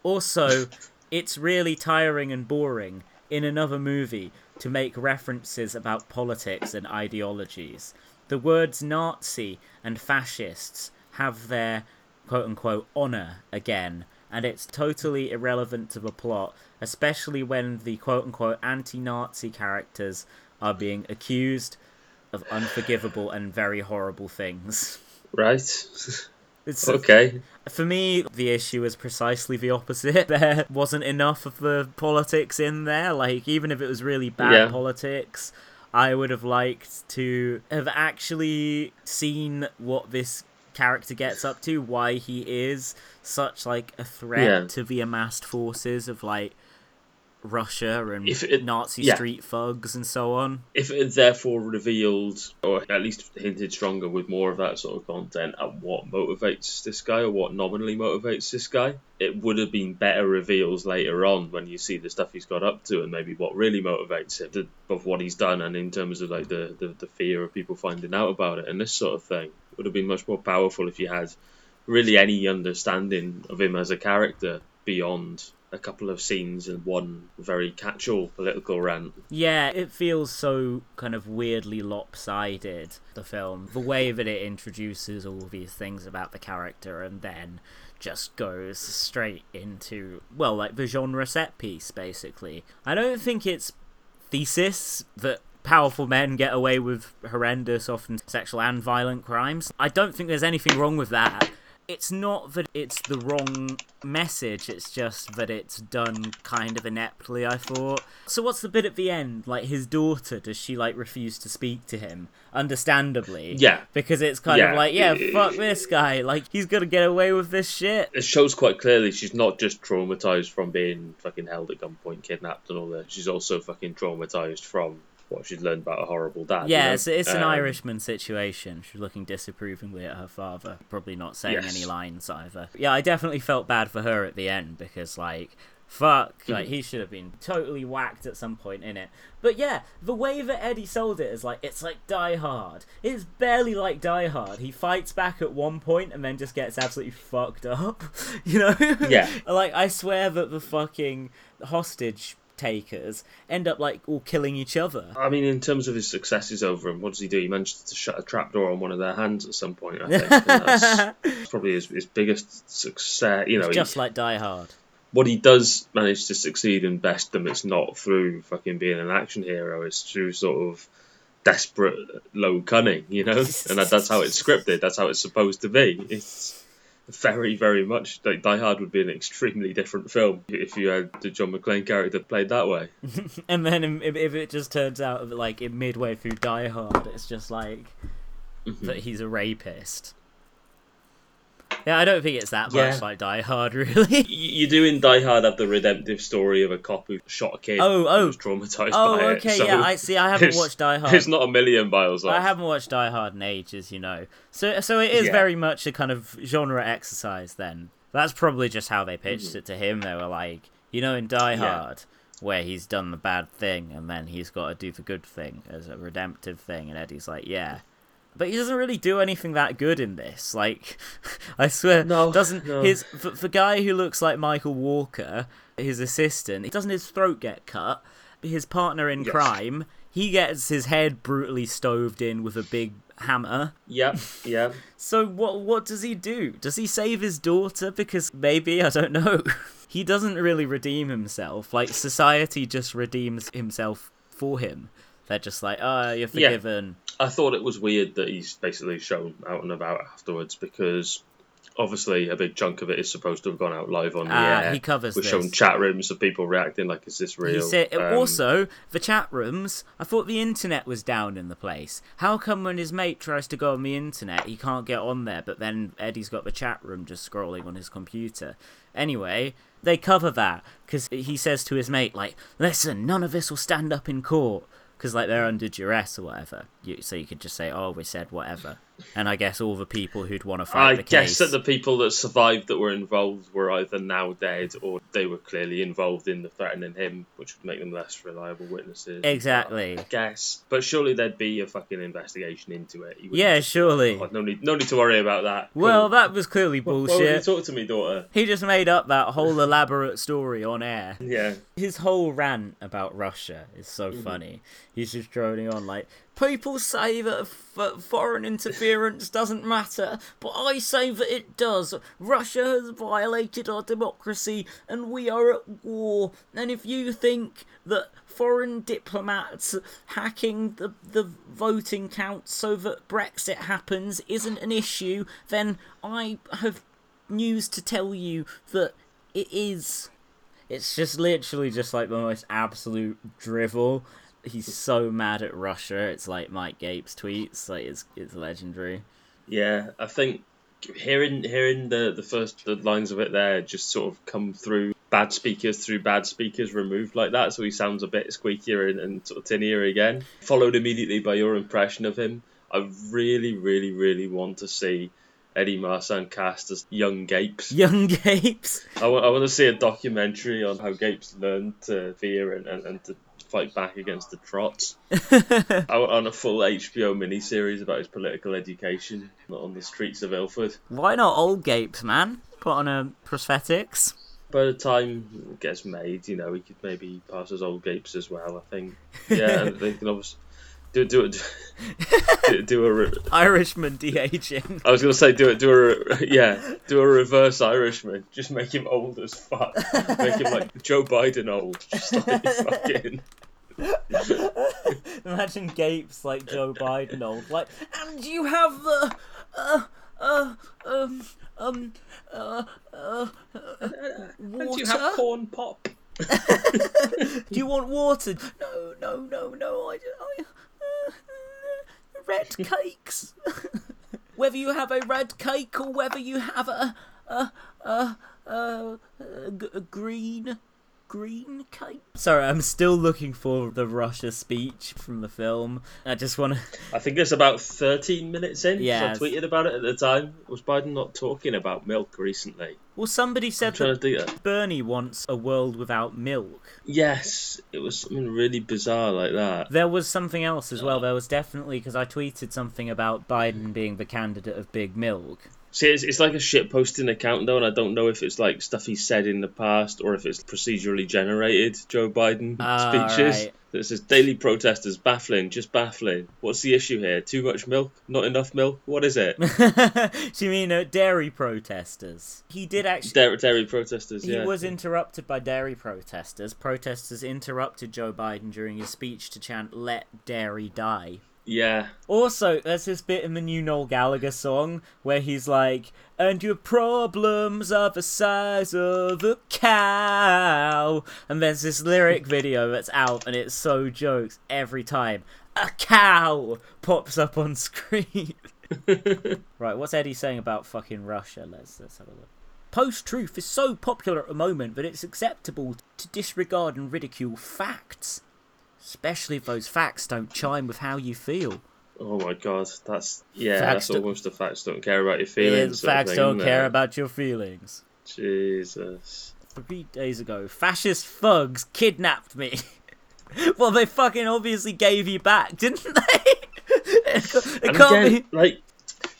Also, it's really tiring and boring in another movie to make references about politics and ideologies. The words Nazi and fascists have their quote unquote honour again, and it's totally irrelevant to the plot, especially when the quote unquote anti Nazi characters are being accused of unforgivable and very horrible things. Right. It's okay. For me, the issue is precisely the opposite. There wasn't enough of the politics in there. Like, even if it was really bad Yeah. politics, I would have liked to have actually seen what this character gets up to, why he is such like a threat Yeah. to the amassed forces of like Russia and it- Nazi yeah. street thugs and so on. If it had therefore revealed, or at least hinted stronger with more of that sort of content at what motivates this guy or what nominally motivates this guy, it would have been better reveals later on when you see the stuff he's got up to and maybe what really motivates him the, of what he's done and in terms of like the, the, the fear of people finding out about it and this sort of thing. Would have been much more powerful if you had really any understanding of him as a character beyond a couple of scenes and one very catch-all political rant. Yeah, it feels so kind of weirdly lopsided, the film. The way that it introduces all these things about the character and then just goes straight into, well, like the genre set piece, basically. I don't think it's thesis that powerful men get away with horrendous, often sexual and violent crimes. I don't think there's anything wrong with that. It's not that it's the wrong message, it's just that it's done kind of ineptly, I thought. So what's the bit at the end? Like his daughter, does she like refuse to speak to him? Understandably. Yeah. Because it's kind Yeah. of like, yeah, fuck this guy. Like he's gonna get away with this shit. it shows quite clearly she's not just traumatized from being fucking held at gunpoint, kidnapped, and all that. She's also fucking traumatized from what she'd learned about a horrible dad. you Yeah, know? it's, it's an Um, Irishman situation. She's looking disapprovingly at her father, probably not saying Yes. any lines either. Yeah, I definitely felt bad for her at the end because, like, fuck, like Mhm. he should have been totally whacked at some point in it. But yeah, the way that Eddie sold it is like it's like Die Hard. It's barely like Die Hard. He fights back at one point and then just gets absolutely fucked up. You know? Yeah. like I swear that the fucking hostage takers end up like all killing each other. I mean, in terms of his successes over him, what does he do? He managed to shut a trapdoor on one of their hands at some point, I think. that's probably his, his biggest success. You know, It's he- just like Die Hard. what he does manage to succeed in best them, it's not through fucking being an action hero, it's through sort of desperate low cunning, you know? and that, that's how it's scripted, that's how it's supposed to be. It's very, very much like Die Hard would be an extremely different film if you had the John McClane character played that way. and then if, if it just turns out that like in midway through Die Hard, it's just like Mm-hmm. that he's a rapist. Yeah, I don't think it's that Yeah. much like Die Hard, really. You do in Die Hard have the redemptive story of a cop who shot a kid. Oh, oh. who was traumatized Oh, by okay, it. so yeah, I see. I haven't watched Die Hard. It's not a million miles off. I haven't watched Die Hard in ages, you know. So, so it is Yeah. very much a kind of genre exercise. Then that's probably just how they pitched Mhm. it to him. They were like, you know, in Die Yeah. Hard, where he's done the bad thing and then he's got to do the good thing as a redemptive thing, and Eddie's like, yeah. But he doesn't really do anything that good in this. Like, I swear, no, doesn't no. his for, the guy who looks like Michael Walker, his assistant, doesn't his throat get cut? His partner in Yes. crime, he gets his head brutally stoved in with a big hammer. Yep, yeah. So what what does he do? Does he save his daughter? Because maybe I don't know. he doesn't really redeem himself. Like society just redeems himself for him. They're just like, oh, you're forgiven. Yeah. I thought it was weird that he's basically shown out and about afterwards because Obviously, a big chunk of it is supposed to have gone out live on the Ah, air. he covers We've this. shown chat rooms of people reacting like, "Is this real?" He said Um, also the chat rooms. I thought the internet was down in the place. How come when his mate tries to go on the internet, he can't get on there? But then Eddie's got the chat room just scrolling on his computer. Anyway, they cover that because he says to his mate like, "Listen, none of this will stand up in court." Because like they're under duress or whatever, you, so you could just say, "Oh, we said whatever," and I guess all the people who'd want to fight I guess case. that the people that survived that were involved were either now dead or they were clearly involved in the threatening him, which would make them less reliable witnesses. Exactly. I guess, but surely there'd be a fucking investigation into it. Yeah, surely. Oh, no need, no need to worry about that. Well, that was clearly Why bullshit. you talk to me, daughter? He just made up that whole elaborate story on air. Yeah. His whole rant about Russia is so Mhm. funny. He's just droning on like, people say that foreign interference doesn't matter, but I say that it does. Russia has violated our democracy and we are at war. And if you think that foreign diplomats hacking the, the voting count so that Brexit happens isn't an issue, then I have news to tell you that it is. It's just literally just like the most absolute drivel. He's so mad at Russia. It's like Mike Gapes tweets. Like it's it's legendary. Yeah, I think hearing hearing the the first the lines of it there just sort of come through bad speakers through bad speakers removed like that, so he sounds a bit squeakier and, and sort of tinnier again. Followed immediately by your impression of him. I really, really, really want to see Eddie Marsan cast as young Gapes. Young Gapes. I want, I want to see a documentary on how Gapes learned to fear and, and, and to fight back against the trots. I on a full HBO miniseries about his political education on the streets of Ilford. Why not old Gapes, man? Put on a prosthetics. By the time it gets made, you know, he could maybe pass as old Gapes as well. I think. Yeah, and they can obviously do do it. Do, do a. Re- Irishman de aging. I was gonna say do it. Do a re- yeah. Do a reverse Irishman. Just make him old as fuck. Make him like Joe Biden old. Just like fucking. Imagine Gapes like Joe Biden old. Like, and you have the. Uh, uh, um, um, uh, uh, uh, water. you have corn pop? Do you want water? No, no, no, no. I, I red cakes. whether you have a red cake or whether you have a a a a green green cake. Sorry, I'm still looking for the Russia speech from the film. I just want to. I think it's about 13 minutes in. Yeah. I tweeted about it at the time. Was Biden not talking about milk recently? Well, somebody said that to do that. Bernie wants a world without milk. Yes, it was something really bizarre like that. There was something else as well. There was definitely because I tweeted something about Biden being the candidate of Big Milk. See, it's, it's like a shit posting account though, and I don't know if it's like stuff he said in the past or if it's procedurally generated Joe Biden Ah, speeches. right. That says daily protesters baffling, just baffling. What's the issue here? Too much milk? Not enough milk? What is it? Do you mean uh, dairy protesters? He did actually. dairy, dairy protesters. He Yeah. was interrupted by dairy protesters. Protesters interrupted Joe Biden during his speech to chant "Let dairy die." Yeah. Also, there's this bit in the new Noel Gallagher song where he's like, "And your problems are the size of a cow." And there's this lyric video that's out, and it's so jokes every time. A cow pops up on screen. right, what's Eddie saying about fucking Russia? Let's let's have a look. Post truth is so popular at the moment that it's acceptable to disregard and ridicule facts, especially if those facts don't chime with how you feel. Oh my god, that's yeah, Facts that's almost the facts don't care about your feelings. of facts thing, don't care about your feelings. Jesus. Three days ago, fascist thugs kidnapped me. well, they fucking obviously gave you back, didn't they? it can't again, be. like,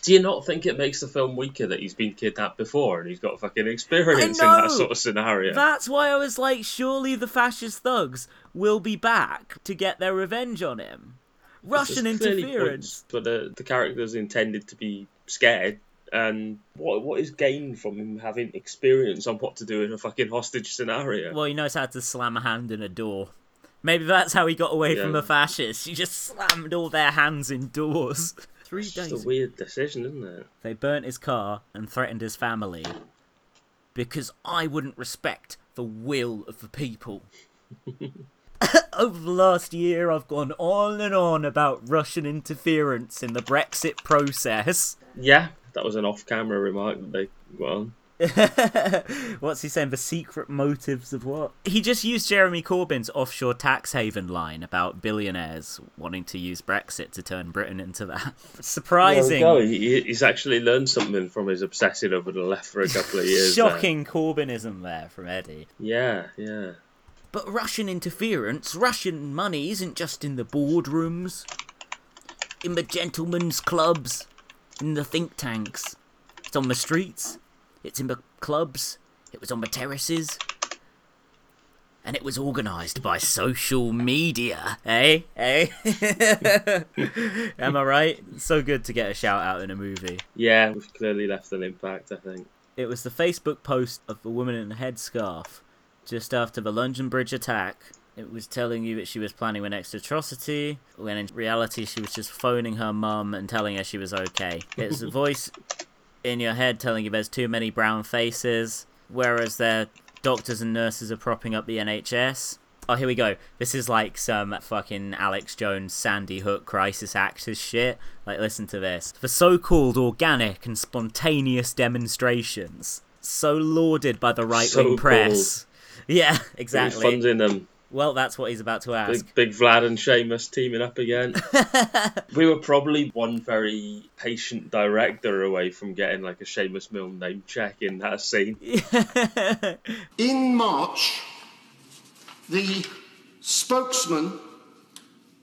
do you not think it makes the film weaker that he's been kidnapped before and he's got fucking experience in that sort of scenario? That's why I was like, surely the fascist thugs will be back to get their revenge on him. Russian There's interference. points, but the the character's intended to be scared. And what what is gained from him having experience on what to do in a fucking hostage scenario? Well, he knows how to slam a hand in a door. Maybe that's how he got away from the fascists. He just slammed all their hands indoors. Three It's just days. a weird decision, isn't it? They burnt his car and threatened his family because I wouldn't respect the will of the people. Over the last year, I've gone on and on about Russian interference in the Brexit process. Yeah, that was an off-camera remark that they got on. What's he saying? The secret motives of what? He just used Jeremy Corbyn's offshore tax haven line about billionaires wanting to use Brexit to turn Britain into that. Surprising. There we go. He, he's actually learned something from his obsessing over the left for a couple of years. Shocking there. Shocking Corbynism there from Eddie. Yeah, yeah. But Russian interference, Russian money isn't just in the boardrooms, in the gentlemen's clubs, in the think tanks. It's on the streets, it's in the clubs, it was on the terraces. And it was organised by social media, eh? Eh? Am I right? So good to get a shout out in a movie. Yeah, we've clearly left an impact, I think. It was the Facebook post of the woman in a headscarf just after the London Bridge attack. It was telling you that she was planning the next atrocity, when in reality she was just phoning her mum and telling her she was okay. It's a voice in your head telling you there's too many brown faces, whereas their doctors and nurses are propping up the NHS. Oh, here we go. This is like some fucking Alex Jones, Sandy Hook crisis actors shit. Like, listen to this. The so called organic and spontaneous demonstrations, so lauded by the right wing So press. Yeah, Who's exactly. funding them? Well, that's what he's about to ask. Big, big Vlad and Seamus teaming up again. we were probably one very patient director away from getting like a Seamus Milne name check in that scene. In March, the spokesman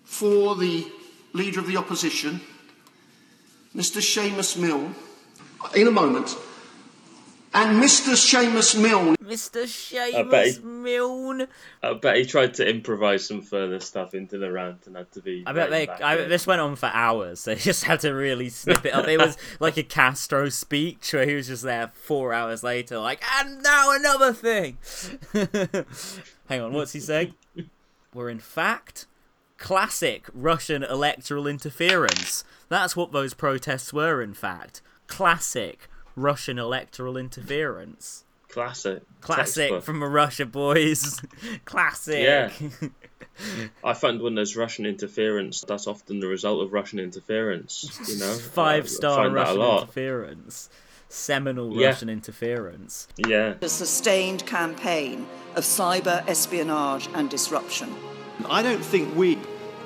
for the Leader of the Opposition, Mr. Seamus Milne, in a moment, and Mr. Seamus Milne. Mr. I Seamus he- Milne. I bet he tried to improvise some further stuff into the rant and had to be. I bet they. reined back I, a bit. this went on for hours. They just had to really snip it up. It was like a Castro speech where he was just there four hours later, like, and now another thing. Hang on, what's he saying? Were in fact classic Russian electoral interference. That's what those protests were. In fact, classic Russian electoral interference. Classic. Classic Textbook. from a Russia boys. classic. Yeah. I find when there's Russian interference, that's often the result of Russian interference. You know, I- I Five star find that a Russian interference. Seminal Yeah. Russian interference. Yeah. A sustained campaign of cyber espionage and disruption. I don't think we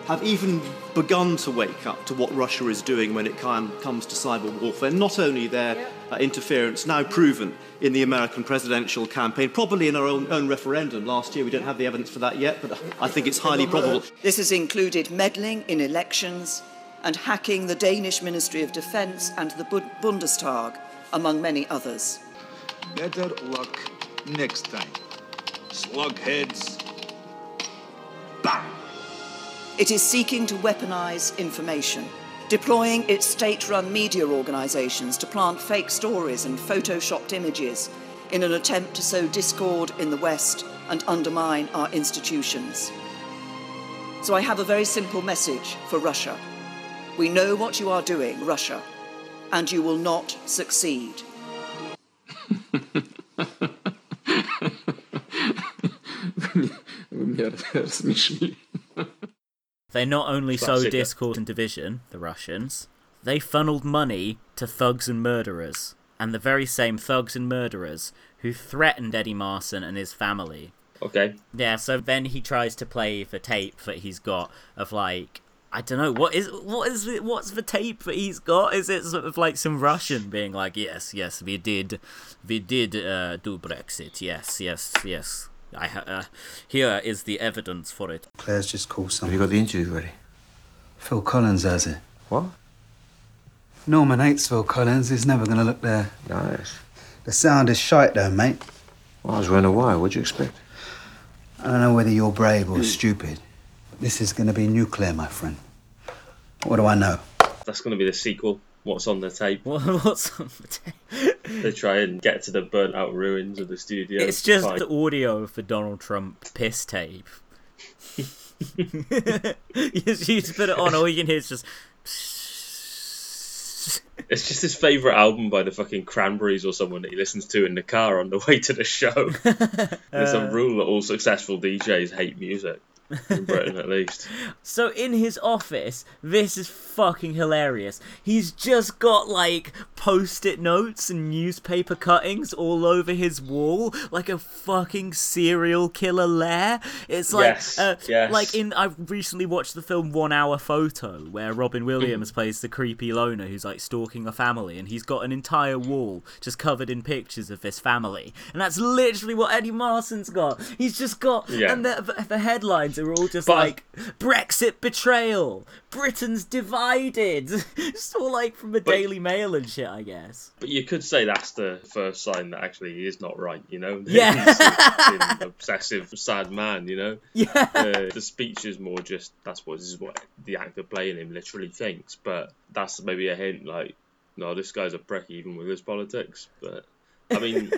have even begun to wake up to what Russia is doing when it comes to cyber warfare. Not only their uh, interference, now proven in the American presidential campaign, probably in our own, own referendum last year. We don't have the evidence for that yet, but I think it's highly probable. This has included meddling in elections and hacking the Danish Ministry of Defence and the Bundestag, among many others. Better luck next time. Slugheads. It is seeking to weaponize information, deploying its state run media organisations to plant fake stories and photoshopped images in an attempt to sow discord in the West and undermine our institutions. So I have a very simple message for Russia. We know what you are doing, Russia, and you will not succeed. Вы меня рассмешили. They not only Classic. discord and division, the Russians, they funneled money to thugs and murderers. And the very same thugs and murderers who threatened Eddie Marsan and his family. Okay. Yeah, so then he tries to play the tape that he's got of like I don't know what is what is it, what's the tape that he's got? Is it sort of like some Russian being like, yes, yes, we did, we did uh, do Brexit. Yes, yes, yes. I ha- uh, here is the evidence for it. Claire's just called Have someone. you got the interview ready? Phil Collins has it. What? Norman hates Phil Collins. He's never going to look there. Nice. The sound is shite, though, mate. Well, I was running away. What'd you expect? I don't know whether you're brave or stupid. But this is going to be nuclear, my friend. What do I know? That's going to be the sequel. What's on the tape? What's on the tape? They try and get to the burnt out ruins of the studio. It's just the audio for Donald Trump piss tape. you just put it on, all you can hear is just. It's just his favourite album by the fucking Cranberries or someone that he listens to in the car on the way to the show. It's a Uh. rule that all successful DJs hate music. In Britain, at least. So in his office, this is fucking hilarious. He's just got like post-it notes and newspaper cuttings all over his wall, like a fucking serial killer lair. It's like, Yes, uh, yes. like in. I've recently watched the film One Hour Photo, where Robin Williams plays the creepy loner who's like stalking a family, and he's got an entire wall just covered in pictures of this family, and that's literally what Eddie Marsan's got. He's just got, Yeah. and the, the headlines are all just But like Brexit betrayal, Britain's divided. it's all like from the Daily Mail and shit, I guess. But you could say that's the first sign that actually he is not right, you know? Yeah. Obsessive, sad man, you know? Yeah. Uh, the speech is more just, that's what, this is what the actor playing him literally thinks. But that's maybe a hint, like, no, this guy's a prick even with his politics. But, I mean,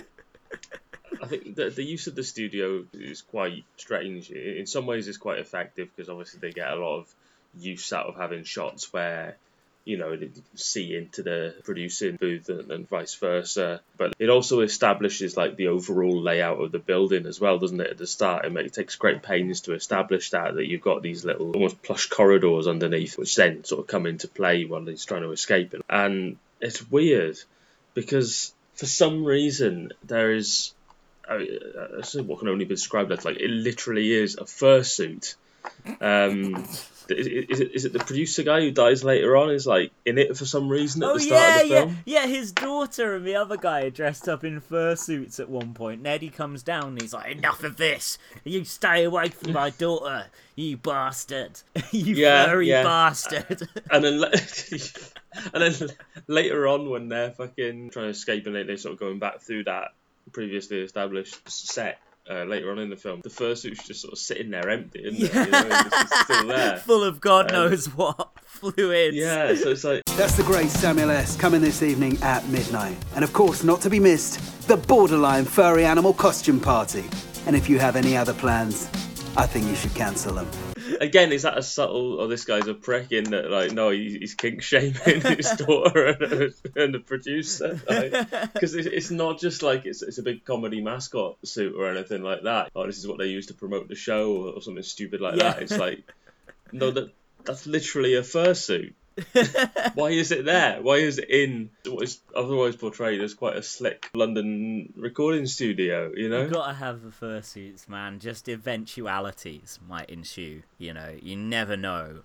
I think the, the use of the studio is quite strange. In some ways, it's quite effective because obviously they get a lot of use out of having shots where you know can see into the producing booth and, and vice versa. But it also establishes like the overall layout of the building as well, doesn't it? At the start, it, it takes great pains to establish that that you've got these little almost plush corridors underneath, which then sort of come into play while he's trying to escape. And it's weird because for some reason there is I, I say what can only be described as like it literally is a fursuit. Um, is, is it is it the producer guy who dies later on is like in it for some reason at Oh the start yeah, of the film? yeah. His daughter and the other guy are dressed up in fursuits at one point. And Eddie comes down and he's like, "Enough of this! You stay away from my daughter, you bastard! you Yeah, furry yeah. bastard!" and then and then later on when they're fucking trying to escape and they, they're sort of going back through that previously established set uh, later on in the film, the first fursuit's just sort of sitting there empty, isn't it? You know, it's still there. Full of God Um, knows what fluids. Yeah, so it's like That's the great Samuel S. coming this evening at midnight. And of course, not to be missed, the Borderline Furry Animal Costume Party. And if you have any other plans, I think you should cancel them. Again, is that a subtle? Or this guy's a prick in that, like, no, he's, kink shaming his daughter and, and the producer, because it's, it's not just like it's it's a big comedy mascot suit or anything like that. Oh, this is what they use to promote the show or, or something stupid like Yeah. that. It's like, no, that that's literally a fursuit. Why is it there? Why is it in what is otherwise portrayed as quite a slick London recording studio? You know, You gotta have the fursuits, man. Just eventualities might ensue. You know, you never know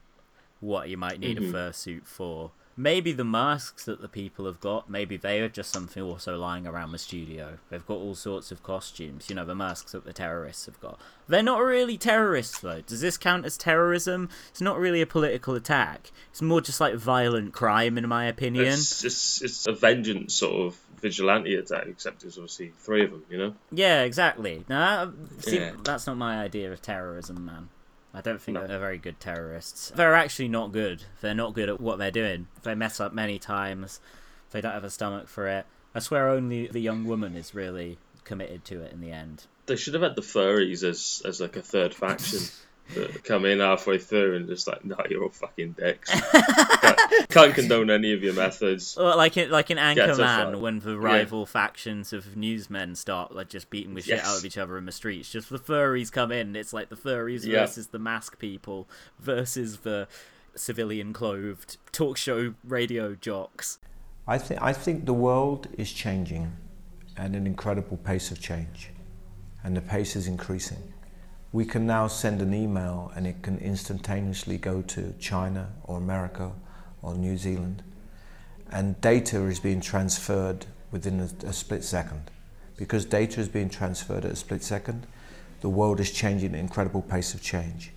what you might need Mhm. a fursuit for. Maybe the masks that the people have got, maybe they are just something also lying around the studio. They've got all sorts of costumes, you know, the masks that the terrorists have got. They're not really terrorists, though. Does this count as terrorism? It's not really a political attack. It's more just like violent crime, in my opinion. It's just it's a vengeance sort of vigilante attack, except there's obviously three of them. You know. Yeah, exactly. Now, see, Yeah. that's not my idea of terrorism, man. I don't think they're very good terrorists. They're actually not good. They're not good at what they're doing. They mess up many times. They don't have a stomach for it. I swear only the young woman is really committed to it in the end. They should have had the furries as as like a third faction that come in halfway through and just like, no, you're all fucking dicks. can't, can't condone any of your methods. Well, like in, like in Get Anchorman, when the Yeah. rival factions of newsmen start like just beating the shit Yes. out of each other in the streets, just the furries come in. It's like the furries Yeah. versus the mask people versus the civilian clothed talk show radio jocks. I think I think the world is changing at an incredible pace of change, and the pace is increasing. We can now send an email and it can instantaneously go to China or America or New Zealand, and data is being transferred within a, a split second. Because data is being transferred at a split second, the world is changing at an incredible pace of change.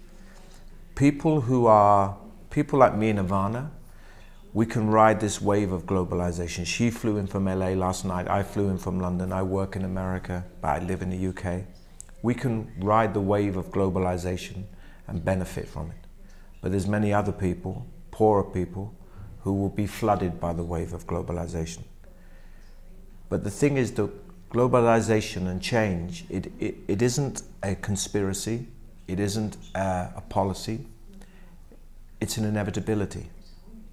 People who are people like me and Ivana, we can ride this wave of globalization. She flew in from LA last night. I flew in from London. I work in America, but I live in the UK. We can ride the wave of globalization and benefit from it. But there's many other people, poorer people, who will be flooded by the wave of globalization. But the thing is that globalization and change, it, it, it isn't a conspiracy It isn't uh, a policy, it's an inevitability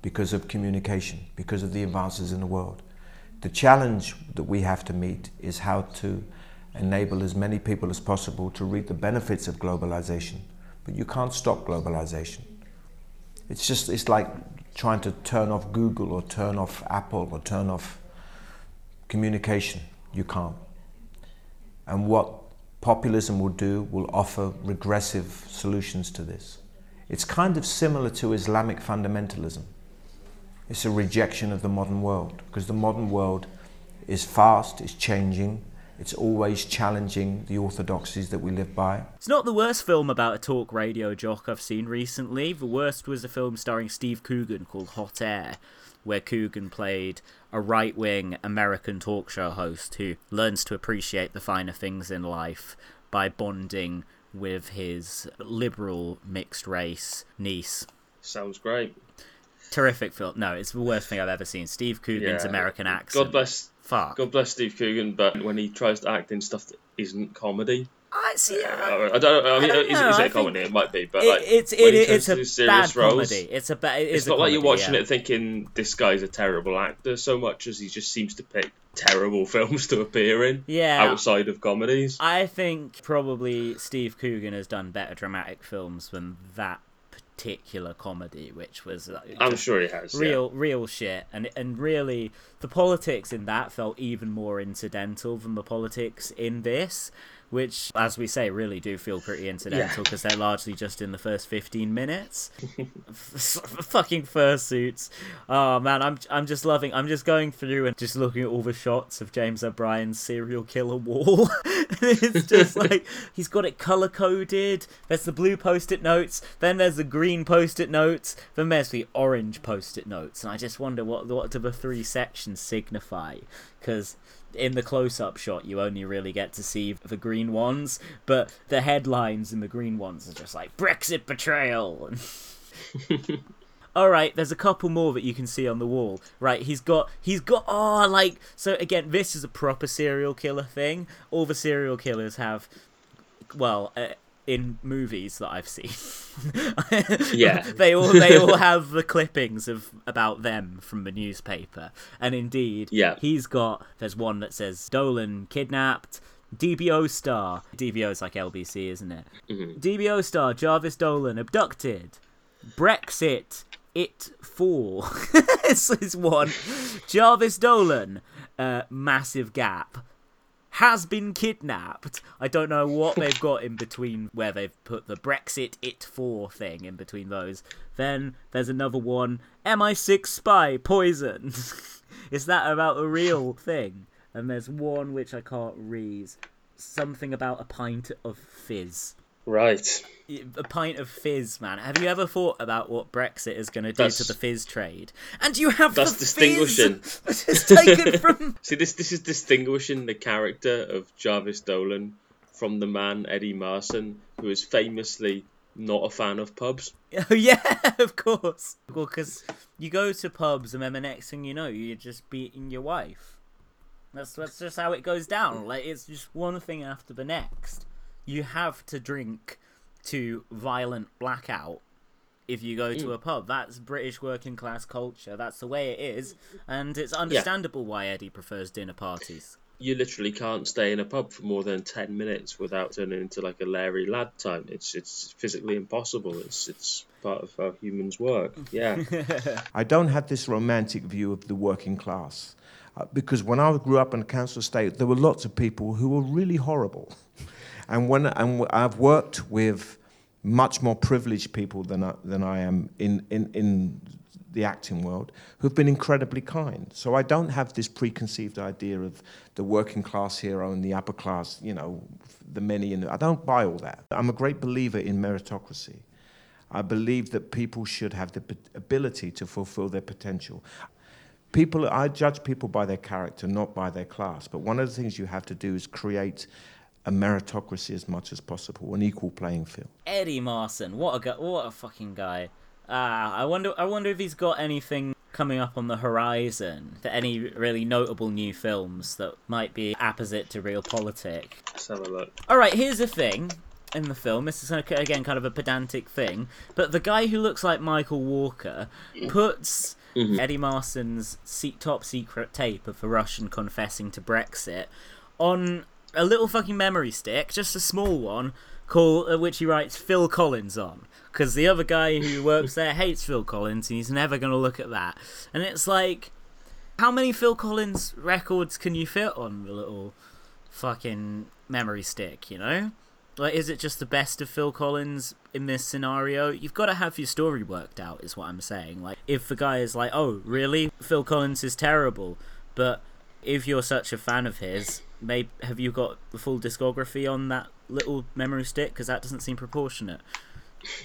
because of communication, because of the advances in the world. The challenge that we have to meet is how to enable as many people as possible to reap the benefits of globalization. But you can't stop globalization. It's just, it's like trying to turn off Google or turn off Apple or turn off communication. You can't. And what populism will do will offer regressive solutions to this. It's kind of similar to Islamic fundamentalism. It's a rejection of the modern world because the modern world is fast, it's changing, it's always challenging the orthodoxies that we live by. It's not the worst film about a talk radio jock I've seen recently. The worst was a film starring Steve Coogan called Hot Air, where Coogan played a right wing American talk show host who learns to appreciate the finer things in life by bonding with his liberal mixed race niece. Sounds great. Terrific film. No, it's the worst thing I've ever seen. Steve Coogan's Yeah. American accent. God bless. Fuck. God bless Steve Coogan, but when he tries to act in stuff that isn't comedy, I see. uh, I don't. I mean, I don't is, know, is it a comedy? It might be, but it- like it's- it- it's a serious bad roles, comedy. It's a ba- it It's not like you're watching yeah. it thinking this guy's a terrible actor so much as he just seems to pick terrible films to appear in. Yeah. outside of comedies. I think probably Steve Coogan has done better dramatic films than that particular comedy, which was uh, I'm sure he has, yeah. real, real shit, and and really the politics in that felt even more incidental than the politics in this. Which, as we say, really do feel pretty incidental because they're largely just in the first fifteen minutes. F- fucking fursuits. Oh man, I'm I'm just loving. I'm just going through and just looking at all the shots of James O'Brien's serial killer wall. it's just like he's got it color coded. There's the blue post-it notes. Then there's the green post-it notes. Then there's the orange post-it notes. And I just wonder what what do the three sections signify? Because in the close-up shot you only really get to see the green ones but the headlines in the green ones are just like brexit betrayal. All right there's a couple more that you can see on the wall. Right he's got he's got oh like so again this is a proper serial killer thing. All the serial killers have well uh, in movies that I've seen, Yeah. they all they all have the clippings of about them from the newspaper, and indeed, Yeah. he's got there's one that says Dolan kidnapped. DBO star. DBO is like LBC, isn't it? Mhm. DBO star Jarvis Dolan abducted. Brexit. It four. this is one. Jarvis Dolan. Uh, massive gap has been kidnapped. I don't know what they've got in between where they've put the Brexit It For thing in between those. Then there's another one MI6 spy poison. Is that about a real thing? And there's one which I can't read. Something about a pint of fizz. Right. A pint of fizz, man. Have you ever thought about what Brexit is going to do That's- to the fizz trade? And you have That's the distinguishing. is taken from See, this this is distinguishing the character of Jarvis Dolan from the man Eddie Marsan, who is famously not a fan of pubs. Oh yeah, of course. Well, because you go to pubs and then the next thing you know, you're just beating your wife. That's that's just how it goes down. Like it's just one thing after the next. You have to drink to violent blackout if you go to Mm. a pub. That's British working class culture. That's the way it is, and it's understandable why Eddie prefers dinner parties. You literally can't stay in a pub for more than ten minutes without turning into like a Larry Lad time. It's it's physically impossible. It's it's part of how humans work. Yeah. I don't have this romantic view of the working class. Uh, because when I grew up in a council estate, there were lots of people who were really horrible. And when and I've worked with much more privileged people than I, than I am in, in, in the acting world who've been incredibly kind. So I don't have this preconceived idea of the working class hero and the upper class, you know, the many. And I don't buy all that. I'm a great believer in meritocracy. I believe that people should have the ability to fulfill their potential. People, I judge people by their character, not by their class. But one of the things you have to do is create a meritocracy as much as possible, an equal playing field. Eddie Marsan, what a guy, what a fucking guy. Ah, I wonder, I wonder if he's got anything coming up on the horizon. For any really notable new films that might be opposite to realpolitik. Let's have a look. All right, here's the thing. in the film. This is again kind of a pedantic thing, but the guy who looks like Michael Walker puts Mhm. Eddie Marsan's se- top secret tape of a Russian confessing to Brexit on a little fucking memory stick, just a small one, called uh, which he writes Phil Collins on. Because the other guy who works there hates Phil Collins, and he's never going to look at that. And it's like, how many Phil Collins records can you fit on the little fucking memory stick? You know, like, is it just the best of Phil Collins in this scenario? You've got to have your story worked out, is what I'm saying. Like, if the guy is like, oh, really, Phil Collins is terrible, but if you're such a fan of his, may have you got the full discography on that little memory stick? Because that doesn't seem proportionate.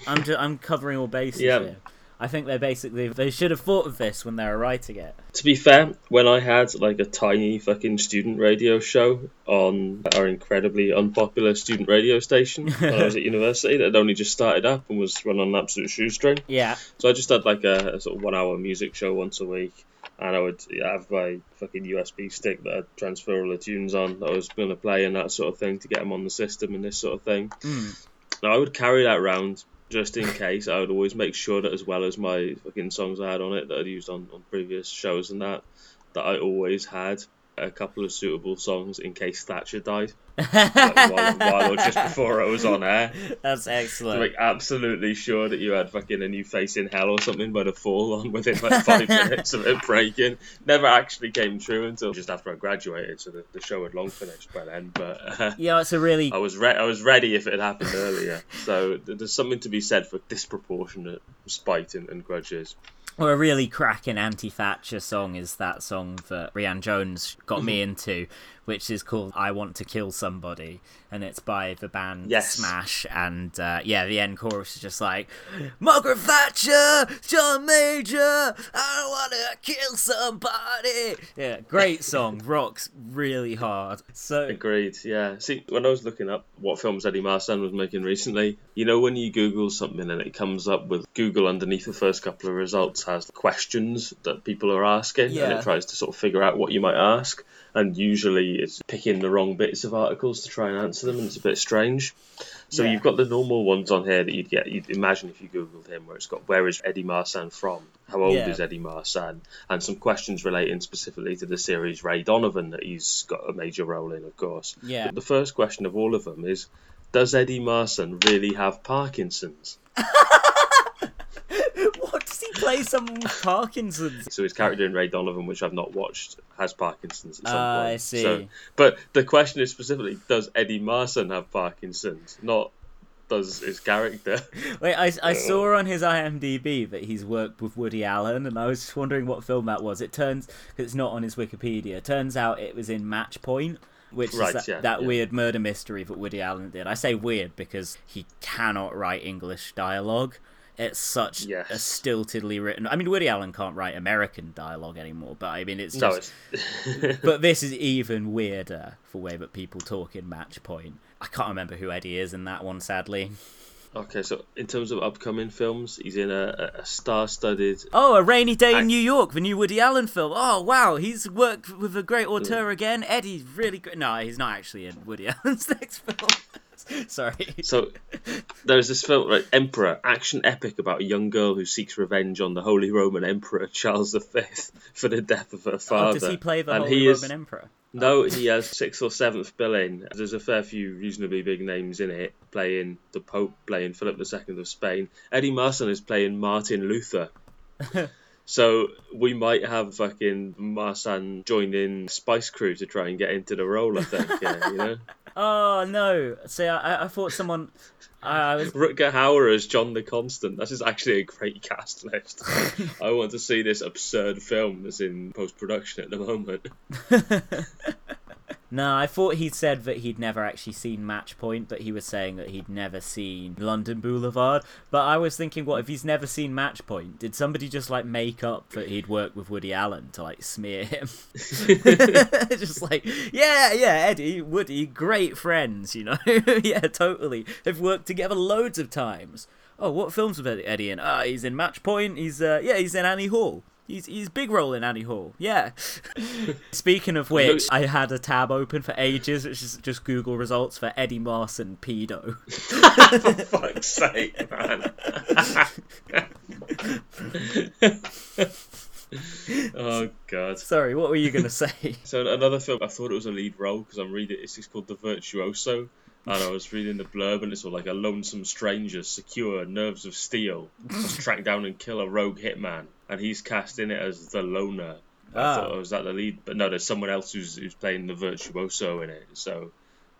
I'm I'm covering all bases Yeah. here. I think they basically they should have thought of this when they were writing it. To be fair, when I had like a tiny fucking student radio show on our incredibly unpopular student radio station when I was at university that had only just started up and was run on an absolute shoestring. Yeah. So I just had like a, a sort of one hour music show once a week. And I would have my fucking USB stick that I'd transfer all the tunes on that I was going to play and that sort of thing to get them on the system and this sort of thing. Mm. Now, I would carry that around just in case. I would always make sure that, as well as my fucking songs I had on it that I'd used on, on previous shows and that, that I always had a couple of suitable songs in case Thatcher died. like while, while or just before I was on air. That's To excellent. make absolutely sure that you had fucking a new face in hell or something by the fall on within like five minutes of it breaking. Never actually came true until just after I graduated, so the, the show had long finished by then. But uh, Yeah, it's a really I was re- I was ready if it had happened earlier. So th- there's something to be said for disproportionate spite and, and grudges. Or a really cracking anti-Thatcher song is that song that Rianne Jones got me mm-hmm. into, which is called "I Want to Kill Somebody," and it's by the band Yes. Smash. And uh, yeah, the end chorus is just like, "Margaret Thatcher, John Major, I want to kill somebody." Yeah, great song, rocks really hard. So Agreed. Yeah. See, when I was looking up what films Eddie Marsan was making recently, you know, when you Google something and it comes up with Google underneath the first couple of results has questions that people are asking, and it tries to sort of figure out what you might ask. And usually it's picking the wrong bits of articles to try and answer them, and it's a bit strange. So Yeah. you've got the normal ones on here that you'd get. You'd imagine if you googled him, where it's got where is Eddie Marsan from? How old Yeah. is Eddie Marsan? And some questions relating specifically to the series Ray Donovan that he's got a major role in, of course. Yeah. But the first question of all of them is, does Eddie Marsan really have Parkinson's? what does he play some Parkinson's? So his character in Ray Donovan, which I've not watched, has Parkinson's at some Ah, point. I see. So, but the question is specifically, does Eddie Marsan have Parkinson's? Not does his character. Wait, I, I Uh, saw on his IMDb that he's worked with Woody Allen, and I was just wondering what film that was. It turns, it's not on his Wikipedia, turns out it was in Match Point, which Right, is that, yeah, that yeah. weird murder mystery that Woody Allen did. I say weird because he cannot write English dialogue. It's such a stiltedly written. I mean, Woody Allen can't write American dialogue anymore, but I mean, it's No, just. but this is even weirder for way that people talk in Match Point. I can't remember who Eddie is in that one, sadly. Okay, so in terms of upcoming films, he's in a, a star-studded. Oh, A Rainy Day in New York, the new Woody Allen film. Oh, wow, he's worked with a great auteur mm. again. Eddie's really great. No, he's not actually in Woody Allen's next film. Sorry. So there's this film, right, Emperor, action epic about a young girl who seeks revenge on the Holy Roman Emperor Charles V for the death of her father. Oh, does he play the And Holy he is- Roman Emperor? No, oh. he has sixth or seventh billing. There's a fair few reasonably big names in it, playing the Pope, playing Philip II of Spain. Eddie Marsan is playing Martin Luther. So we might have fucking Marsan joining Spice Crew to try and get into the role. I think, yeah, you know. Oh, no. See, I, I thought someone. I, was. Rutger Hauer as John the Constant. This is actually a great cast list. I want to see this absurd film that's in post production at the moment. No, I thought he said that he'd never actually seen Match Point, but he was saying that he'd never seen London Boulevard. But I was thinking, what if he's never seen Match Point? Did somebody just like make up that he'd worked with Woody Allen to like smear him? just like, yeah, yeah, Eddie, Woody, great friends, you know? yeah, totally. They've worked together loads of times. Oh, what films with Eddie in? Ah, he's in Match Point. He's uh, yeah, he's in Annie Hall. He's he's big role in Annie Hall. Yeah. Speaking of which, I had a tab open for ages, which is just Google results for Eddie Marsan pedo. For fuck's sake, man. oh god. Sorry, what were you gonna say? So another film, I thought it was a lead role because I'm reading. It's, it's called The Virtuoso, and I was reading the blurb, and it's all like a lonesome stranger, secure, nerves of steel, must track down and kill a rogue hitman, and he's cast in it as the loner. I Ah. thought, oh, was that the lead? But no, there's someone else who's who's playing the virtuoso in it. So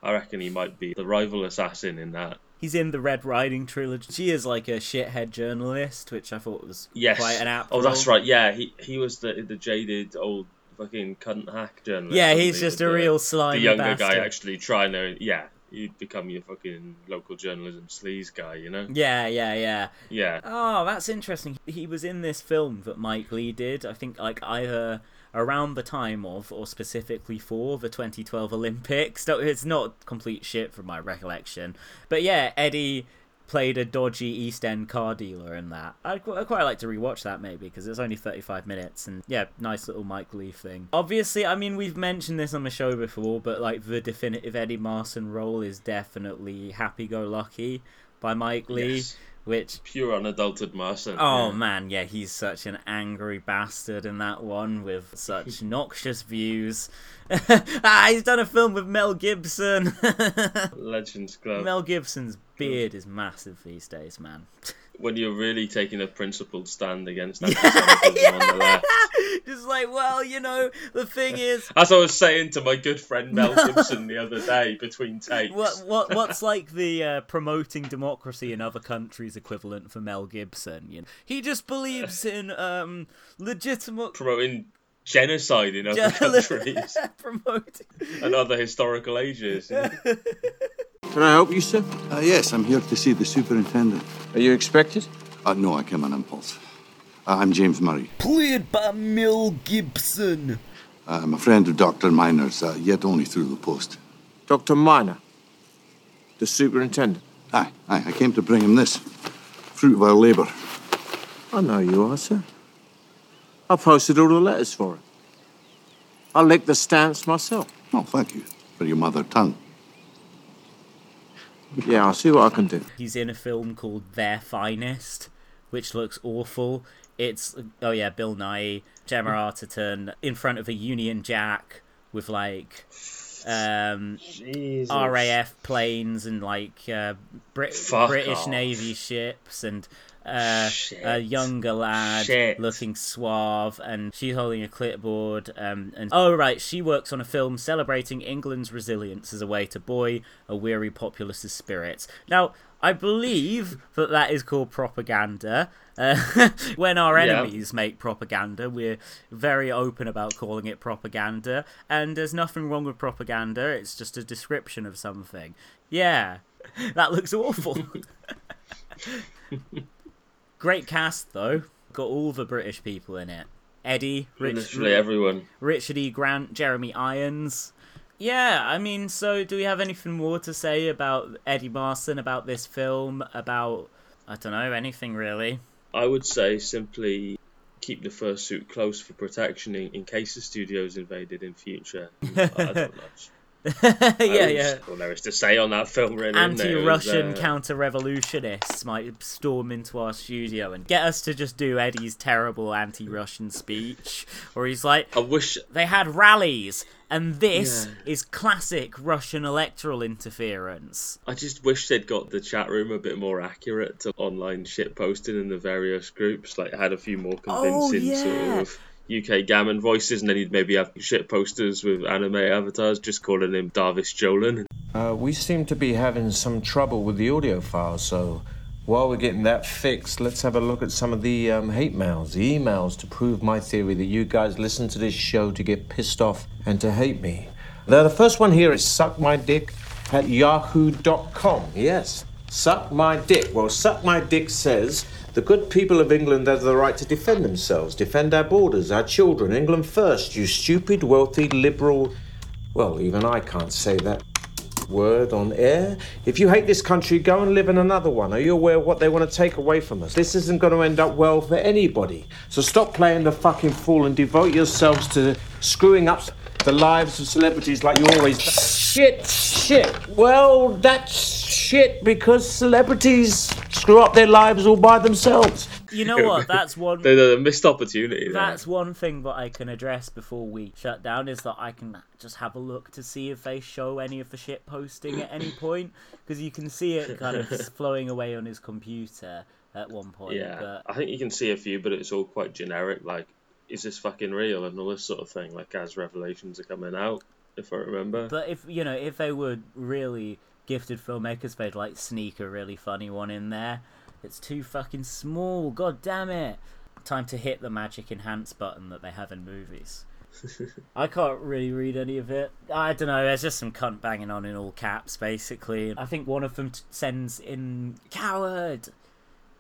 I reckon he might be the rival assassin in that. He's in the Red Riding trilogy. She is like a shithead journalist, which I thought was Yes. quite an apt oh, that's right. Yeah, he he was the the jaded old fucking cunt hack journalist. Yeah, he's he? just The- a real slimy The younger bastard. guy actually trying to yeah, he'd become your fucking local journalism sleaze guy, you know? Yeah, yeah, yeah. Yeah. Oh, that's interesting. He was in this film that Mike Leigh did. I think like either around the time of or specifically for the 2012 Olympics. So it's not complete shit from my recollection. But yeah, Eddie played a dodgy East End car dealer in that. I'd, I'd quite like to rewatch that maybe because it's only 35 minutes and yeah, nice little Mike Leigh thing. Obviously, I mean, we've mentioned this on the show before, but like the definitive Eddie Marsan role is definitely Happy Go Lucky by Mike Leigh. Yes. Which Pure unadulterated Marsan. Oh yeah. man, yeah, he's such an angry bastard in that one with such noxious views. ah, he's done a film with Mel Gibson. Legends Club. Mel Gibson's beard is massive these days, man. When you're really taking a principled stand against anti-Semitism on the left. Just like, well, you know, the thing is, As I was saying to my good friend Mel Gibson the other day between takes. what what what's like the uh, promoting democracy in other countries equivalent for Mel Gibson? You know, he just believes in um legitimate promoting genocide in other countries promoting and other historical ages. Can I help you, sir? Uh, yes, I'm here to see the superintendent. Are you expected? Uh, no, I came on impulse. Uh, I'm James Murray. Played by Mel Gibson. Uh, I'm a friend of Dr. Minor's, uh, yet only through the post. Dr. Minor, the superintendent. Aye, aye, I came to bring him this. Fruit of our labour. I know you are, sir. I posted all the letters for it. I licked the stamps myself. Oh, thank you for your mother tongue. Yeah, I'll see what I can do. He's in a film called Their Finest, which looks awful. It's oh yeah, Bill Nighy, Gemma Arterton in front of a Union Jack with like um RAF planes and like uh, Brit- British off. Navy ships and uh, a younger lad Shit. looking suave and she's holding a clipboard um, and oh right she works on a film celebrating England's resilience as a way to buoy a weary populace's spirits now I believe that that is called propaganda. Uh, when our Yeah. enemies make propaganda, we're very open about calling it propaganda, and there's nothing wrong with propaganda. It's just a description of something. Yeah, that looks awful. Great cast though. Got all the British people in it. Eddie, Rich, Literally everyone. Richard E. Grant, Jeremy Irons. Yeah, I mean, so do we have anything more to say about Eddie Marsan, about this film, about I don't know, anything really? I would say simply keep the fursuit close for protection in, in case the studio's invaded in future. I don't know. yeah, yeah. All there is to say on that film, really. isn't there? It was, Anti-Russian uh, counter-revolutionists might storm into our studio and get us to just do Eddie's terrible anti-Russian speech, where he's like, "I wish they had rallies, and this Yeah. is classic Russian electoral interference." I just wish they'd got the chat room a bit more accurate to online shit posting in the various groups. Like, had a few more Oh, convincing yeah. sort of UK gammon voices, and then he'd maybe have shit posters with anime avatars just calling him Darvis Jolin. Uh, we seem to be having some trouble with the audio file, so while we're getting that fixed, let's have a look at some of the um, hate mails, the emails to prove my theory that you guys listen to this show to get pissed off and to hate me. Now, the first one here is suck my dick at yahoo.com. Yes, suck my dick. Well, suck my dick says the good people of England have the right to defend themselves, defend our borders, our children. England first, you stupid, wealthy, liberal. Well, even I can't say that. word on air. If you hate this country, go and live in another one. Are you aware what they want to take away from us? This isn't going to end up well for anybody. So stop playing the fucking fool and devote yourselves to screwing up the lives of celebrities like you always. Shit, shit. Well, that's shit because celebrities screw up their lives all by themselves. You know what? That's one. the, the missed opportunity. there. That's one thing that I can address before we shut down is that I can just have a look to see if they show any of the shit posting at any point because you can see it kind of flowing away on his computer at one point. Yeah, But I think you can see a few, but it's all quite generic. Like, is this fucking real and all this sort of thing. Like as revelations are coming out, if I remember. But if you know, if they were really gifted filmmakers, they'd like sneak a really funny one in there. It's too fucking small. God damn it! Time to hit the magic enhance button that they have in movies. I can't really read any of it. I don't know. There's just some cunt banging on in all caps, basically. I think one of them t- sends in coward,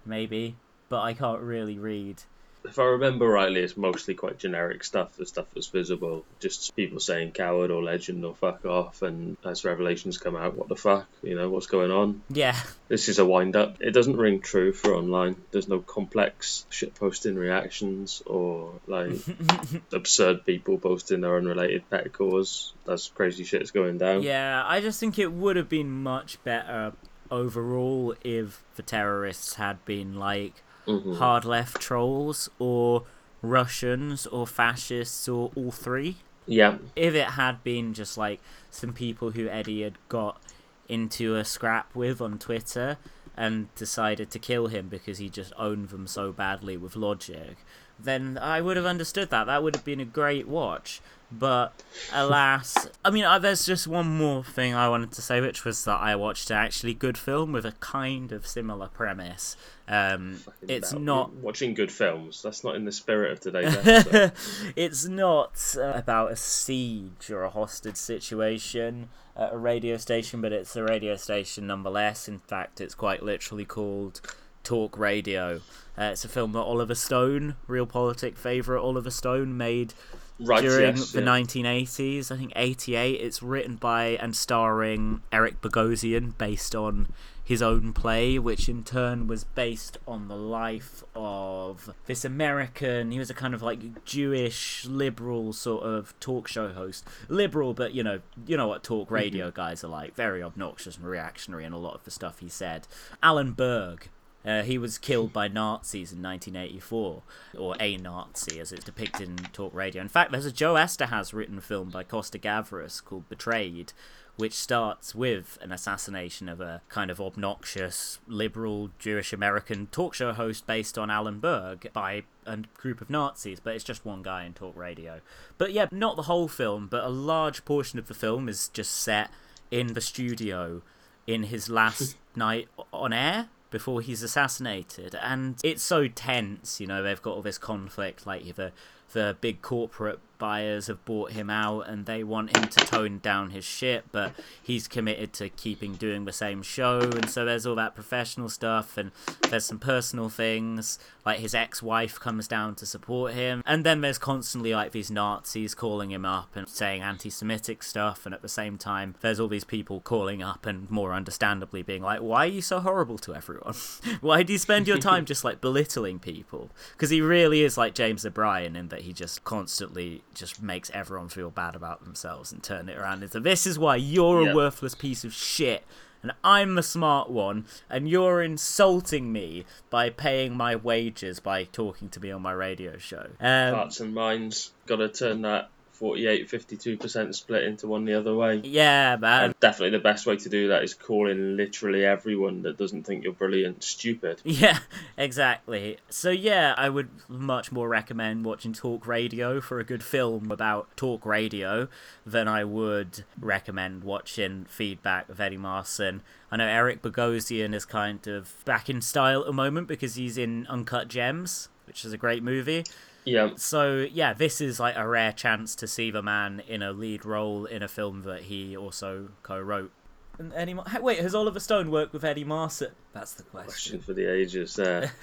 maybe, but I can't really read. If I remember rightly, it's mostly quite generic stuff. The stuff that's visible, just people saying coward or legend or fuck off. And as revelations come out, what the fuck? You know what's going on? Yeah. This is a wind up. It doesn't ring true for online. There's no complex shit posting reactions or like absurd people posting their unrelated pet cores. That's crazy shit's going down. Yeah, I just think it would have been much better overall if the terrorists had been like Mhm. hard left trolls or Russians or fascists or all three. Yeah. If it had been just like some people who Eddie had got into a scrap with on Twitter and decided to kill him because he just owned them so badly with logic, then I would have understood that. That would have been a great watch. But alas, I mean, uh, there's just one more thing I wanted to say, which was that I watched an actually good film with a kind of similar premise. Um, it's About not watching good films. That's not in the spirit of today's episode. it's not uh, about a siege or a hostage situation at a radio station, but it's a radio station nonetheless. In fact, it's quite literally called Talk Radio. Uh, it's a film that Oliver Stone, real politic favourite Oliver Stone, made Right, during yes, the yeah. 1980s. I think 88. It's written by and starring Eric Bogosian, based on his own play, which in turn was based on the life of this American. He was a kind of like Jewish liberal sort of talk show host. Liberal, but you know, you know what talk radio guys are like. Very obnoxious and reactionary, and a lot of the stuff he said. Alan Berg. Uh, he was killed by Nazis in 1984, or a Nazi, as it's depicted in talk radio. In fact, there's a Joe Eszterhas written film by Costa Gavras called Betrayed, which starts with an assassination of a kind of obnoxious liberal Jewish American talk show host based on Alan Berg by a group of Nazis, but it's just one guy in talk radio. But yeah, not the whole film, but a large portion of the film is just set in the studio in his last night on air before he's assassinated and it's so tense you know they've got all this conflict like the the big corporate buyers have bought him out and they want him to tone down his shit but he's committed to keeping doing the same show. And so there's all that professional stuff and there's some personal things like his ex-wife comes down to support him. And then there's constantly like these nazis calling him up and saying anti-semitic stuff. And at the same time there's all these people calling up and more understandably being like why are you so horrible to everyone? Why do you spend your time just like belittling people? Because he really is like james o'brien in that he just constantly just makes everyone feel bad about themselves and turn it around into this is why you're Yeah. a worthless piece of shit and I'm the smart one, and you're insulting me by paying my wages by talking to me on my radio show. Um, Hearts and minds. Got to turn that 48 52% split into one the other way. Yeah, man. And definitely the best way to do that is calling literally everyone that doesn't think you're brilliant stupid. Yeah, exactly. So yeah, I would much more recommend watching Talk Radio for a good film about talk radio than I would recommend watching Feedback with Eddie Marsan. I know Eric Bogosian is kind of back in style at the moment because he's in Uncut Gems, which is a great movie. Yeah. So yeah, this is like a rare chance to see the man in a lead role in a film that he also co-wrote. And Eddie, Mar- wait, has Oliver Stone worked with Eddie Marsan? That's the question. Question for the ages there.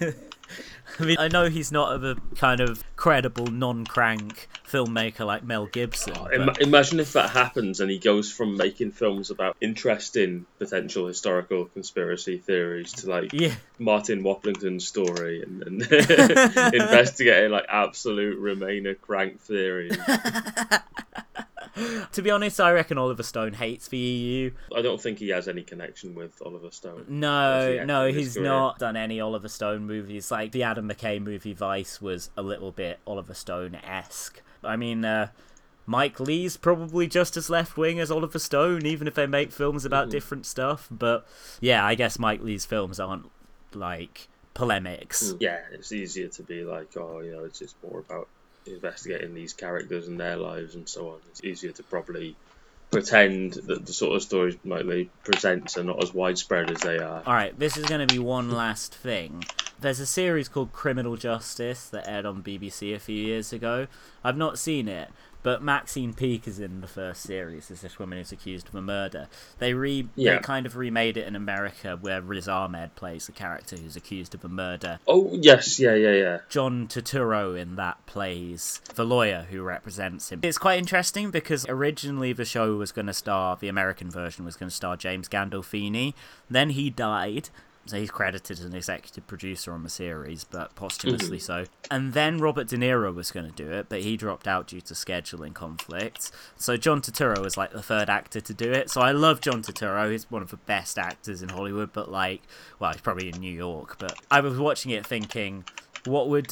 I mean, I know he's not of a kind of credible, non-crank filmmaker like Mel Gibson. Oh, but- Ima- imagine if that happens and he goes from making films about interesting potential historical conspiracy theories to like Yeah. Martin Waplington's story and, and investigating like absolute Remainer crank theories. to be honest, I reckon Oliver Stone hates the EU. I don't think he has any connection with Oliver Stone. No, no, he's career. not done any Oliver Stone movies. Like the Adam McKay movie Vice was a little bit Oliver Stone esque. I mean, uh, Mike Leigh's probably just as left wing as Oliver Stone, even if they make films about Mhm. different stuff. But yeah, I guess Mike Leigh's films aren't like polemics. Yeah, it's easier to be like, oh, you know, it's just more about investigating these characters and their lives and so on. It's easier to probably pretend that the sort of stories Leigh presents are not as widespread as they are. All right, this is going to be one last thing. There's a series called Criminal Justice that aired on BBC a few years ago. I've not seen it, but Maxine Peake is in the first series as this woman who's accused of a murder. They re Yeah. they kind of remade it in America where Riz Ahmed plays the character who's accused of a murder. Oh, yes, yeah, yeah, yeah. John Turturro in that plays the lawyer who represents him. It's quite interesting because originally the show was going to star, the American version was going to star James Gandolfini. Then he died. So he's credited as an executive producer on the series, but posthumously Mhm. so. And then Robert De Niro was going to do it, but he dropped out due to scheduling conflicts. So John Turturro was like the third actor to do it. So I love John Turturro. He's one of the best actors in Hollywood, but like, well, he's probably in New York. But I was watching it thinking, what would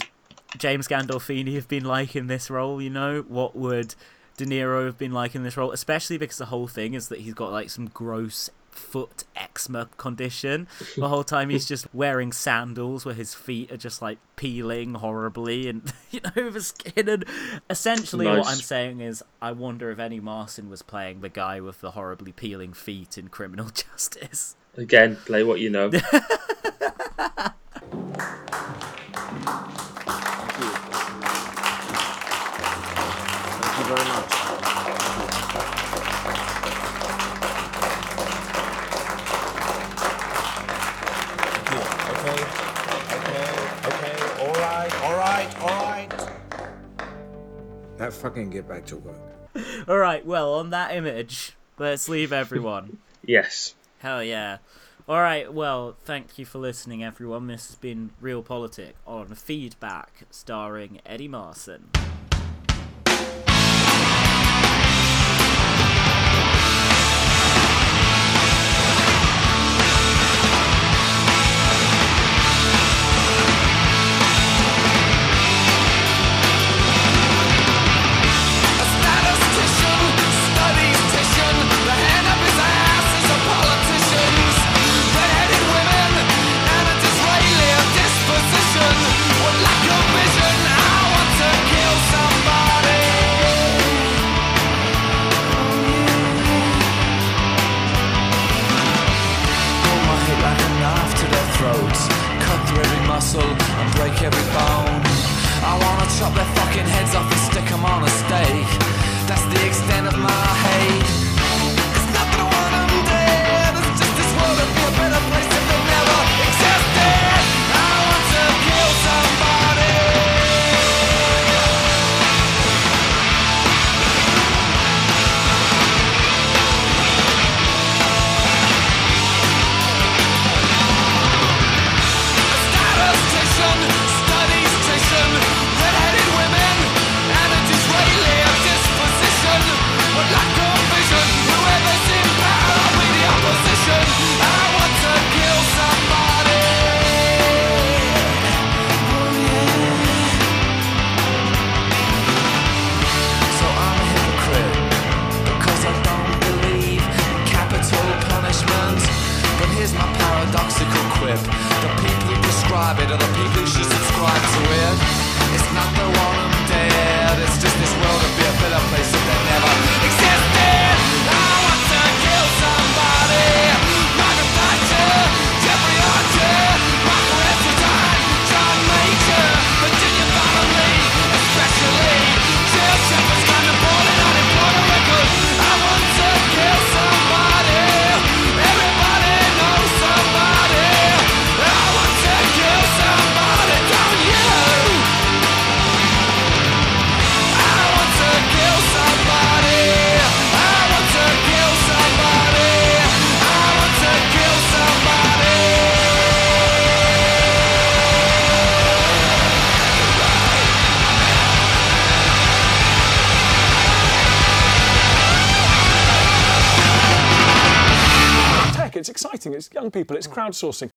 James Gandolfini have been like in this role? You know, what would De Niro have been like in this role? Especially because the whole thing is that he's got like some gross foot eczema condition. The whole time he's just wearing sandals where his feet are just like peeling horribly and you know the skin. And essentially, what I'm saying is, I wonder if any Marsan was playing the guy with the horribly peeling feet in Criminal Justice. Again, play what you know. Thank you very much. Now fucking get back to work. All right, well, on that image, let's leave everyone. yes. Hell yeah. All right, well, thank you for listening, everyone. This has been Real Politic on Feedback, starring Eddie Marsan. People. It's crowdsourcing.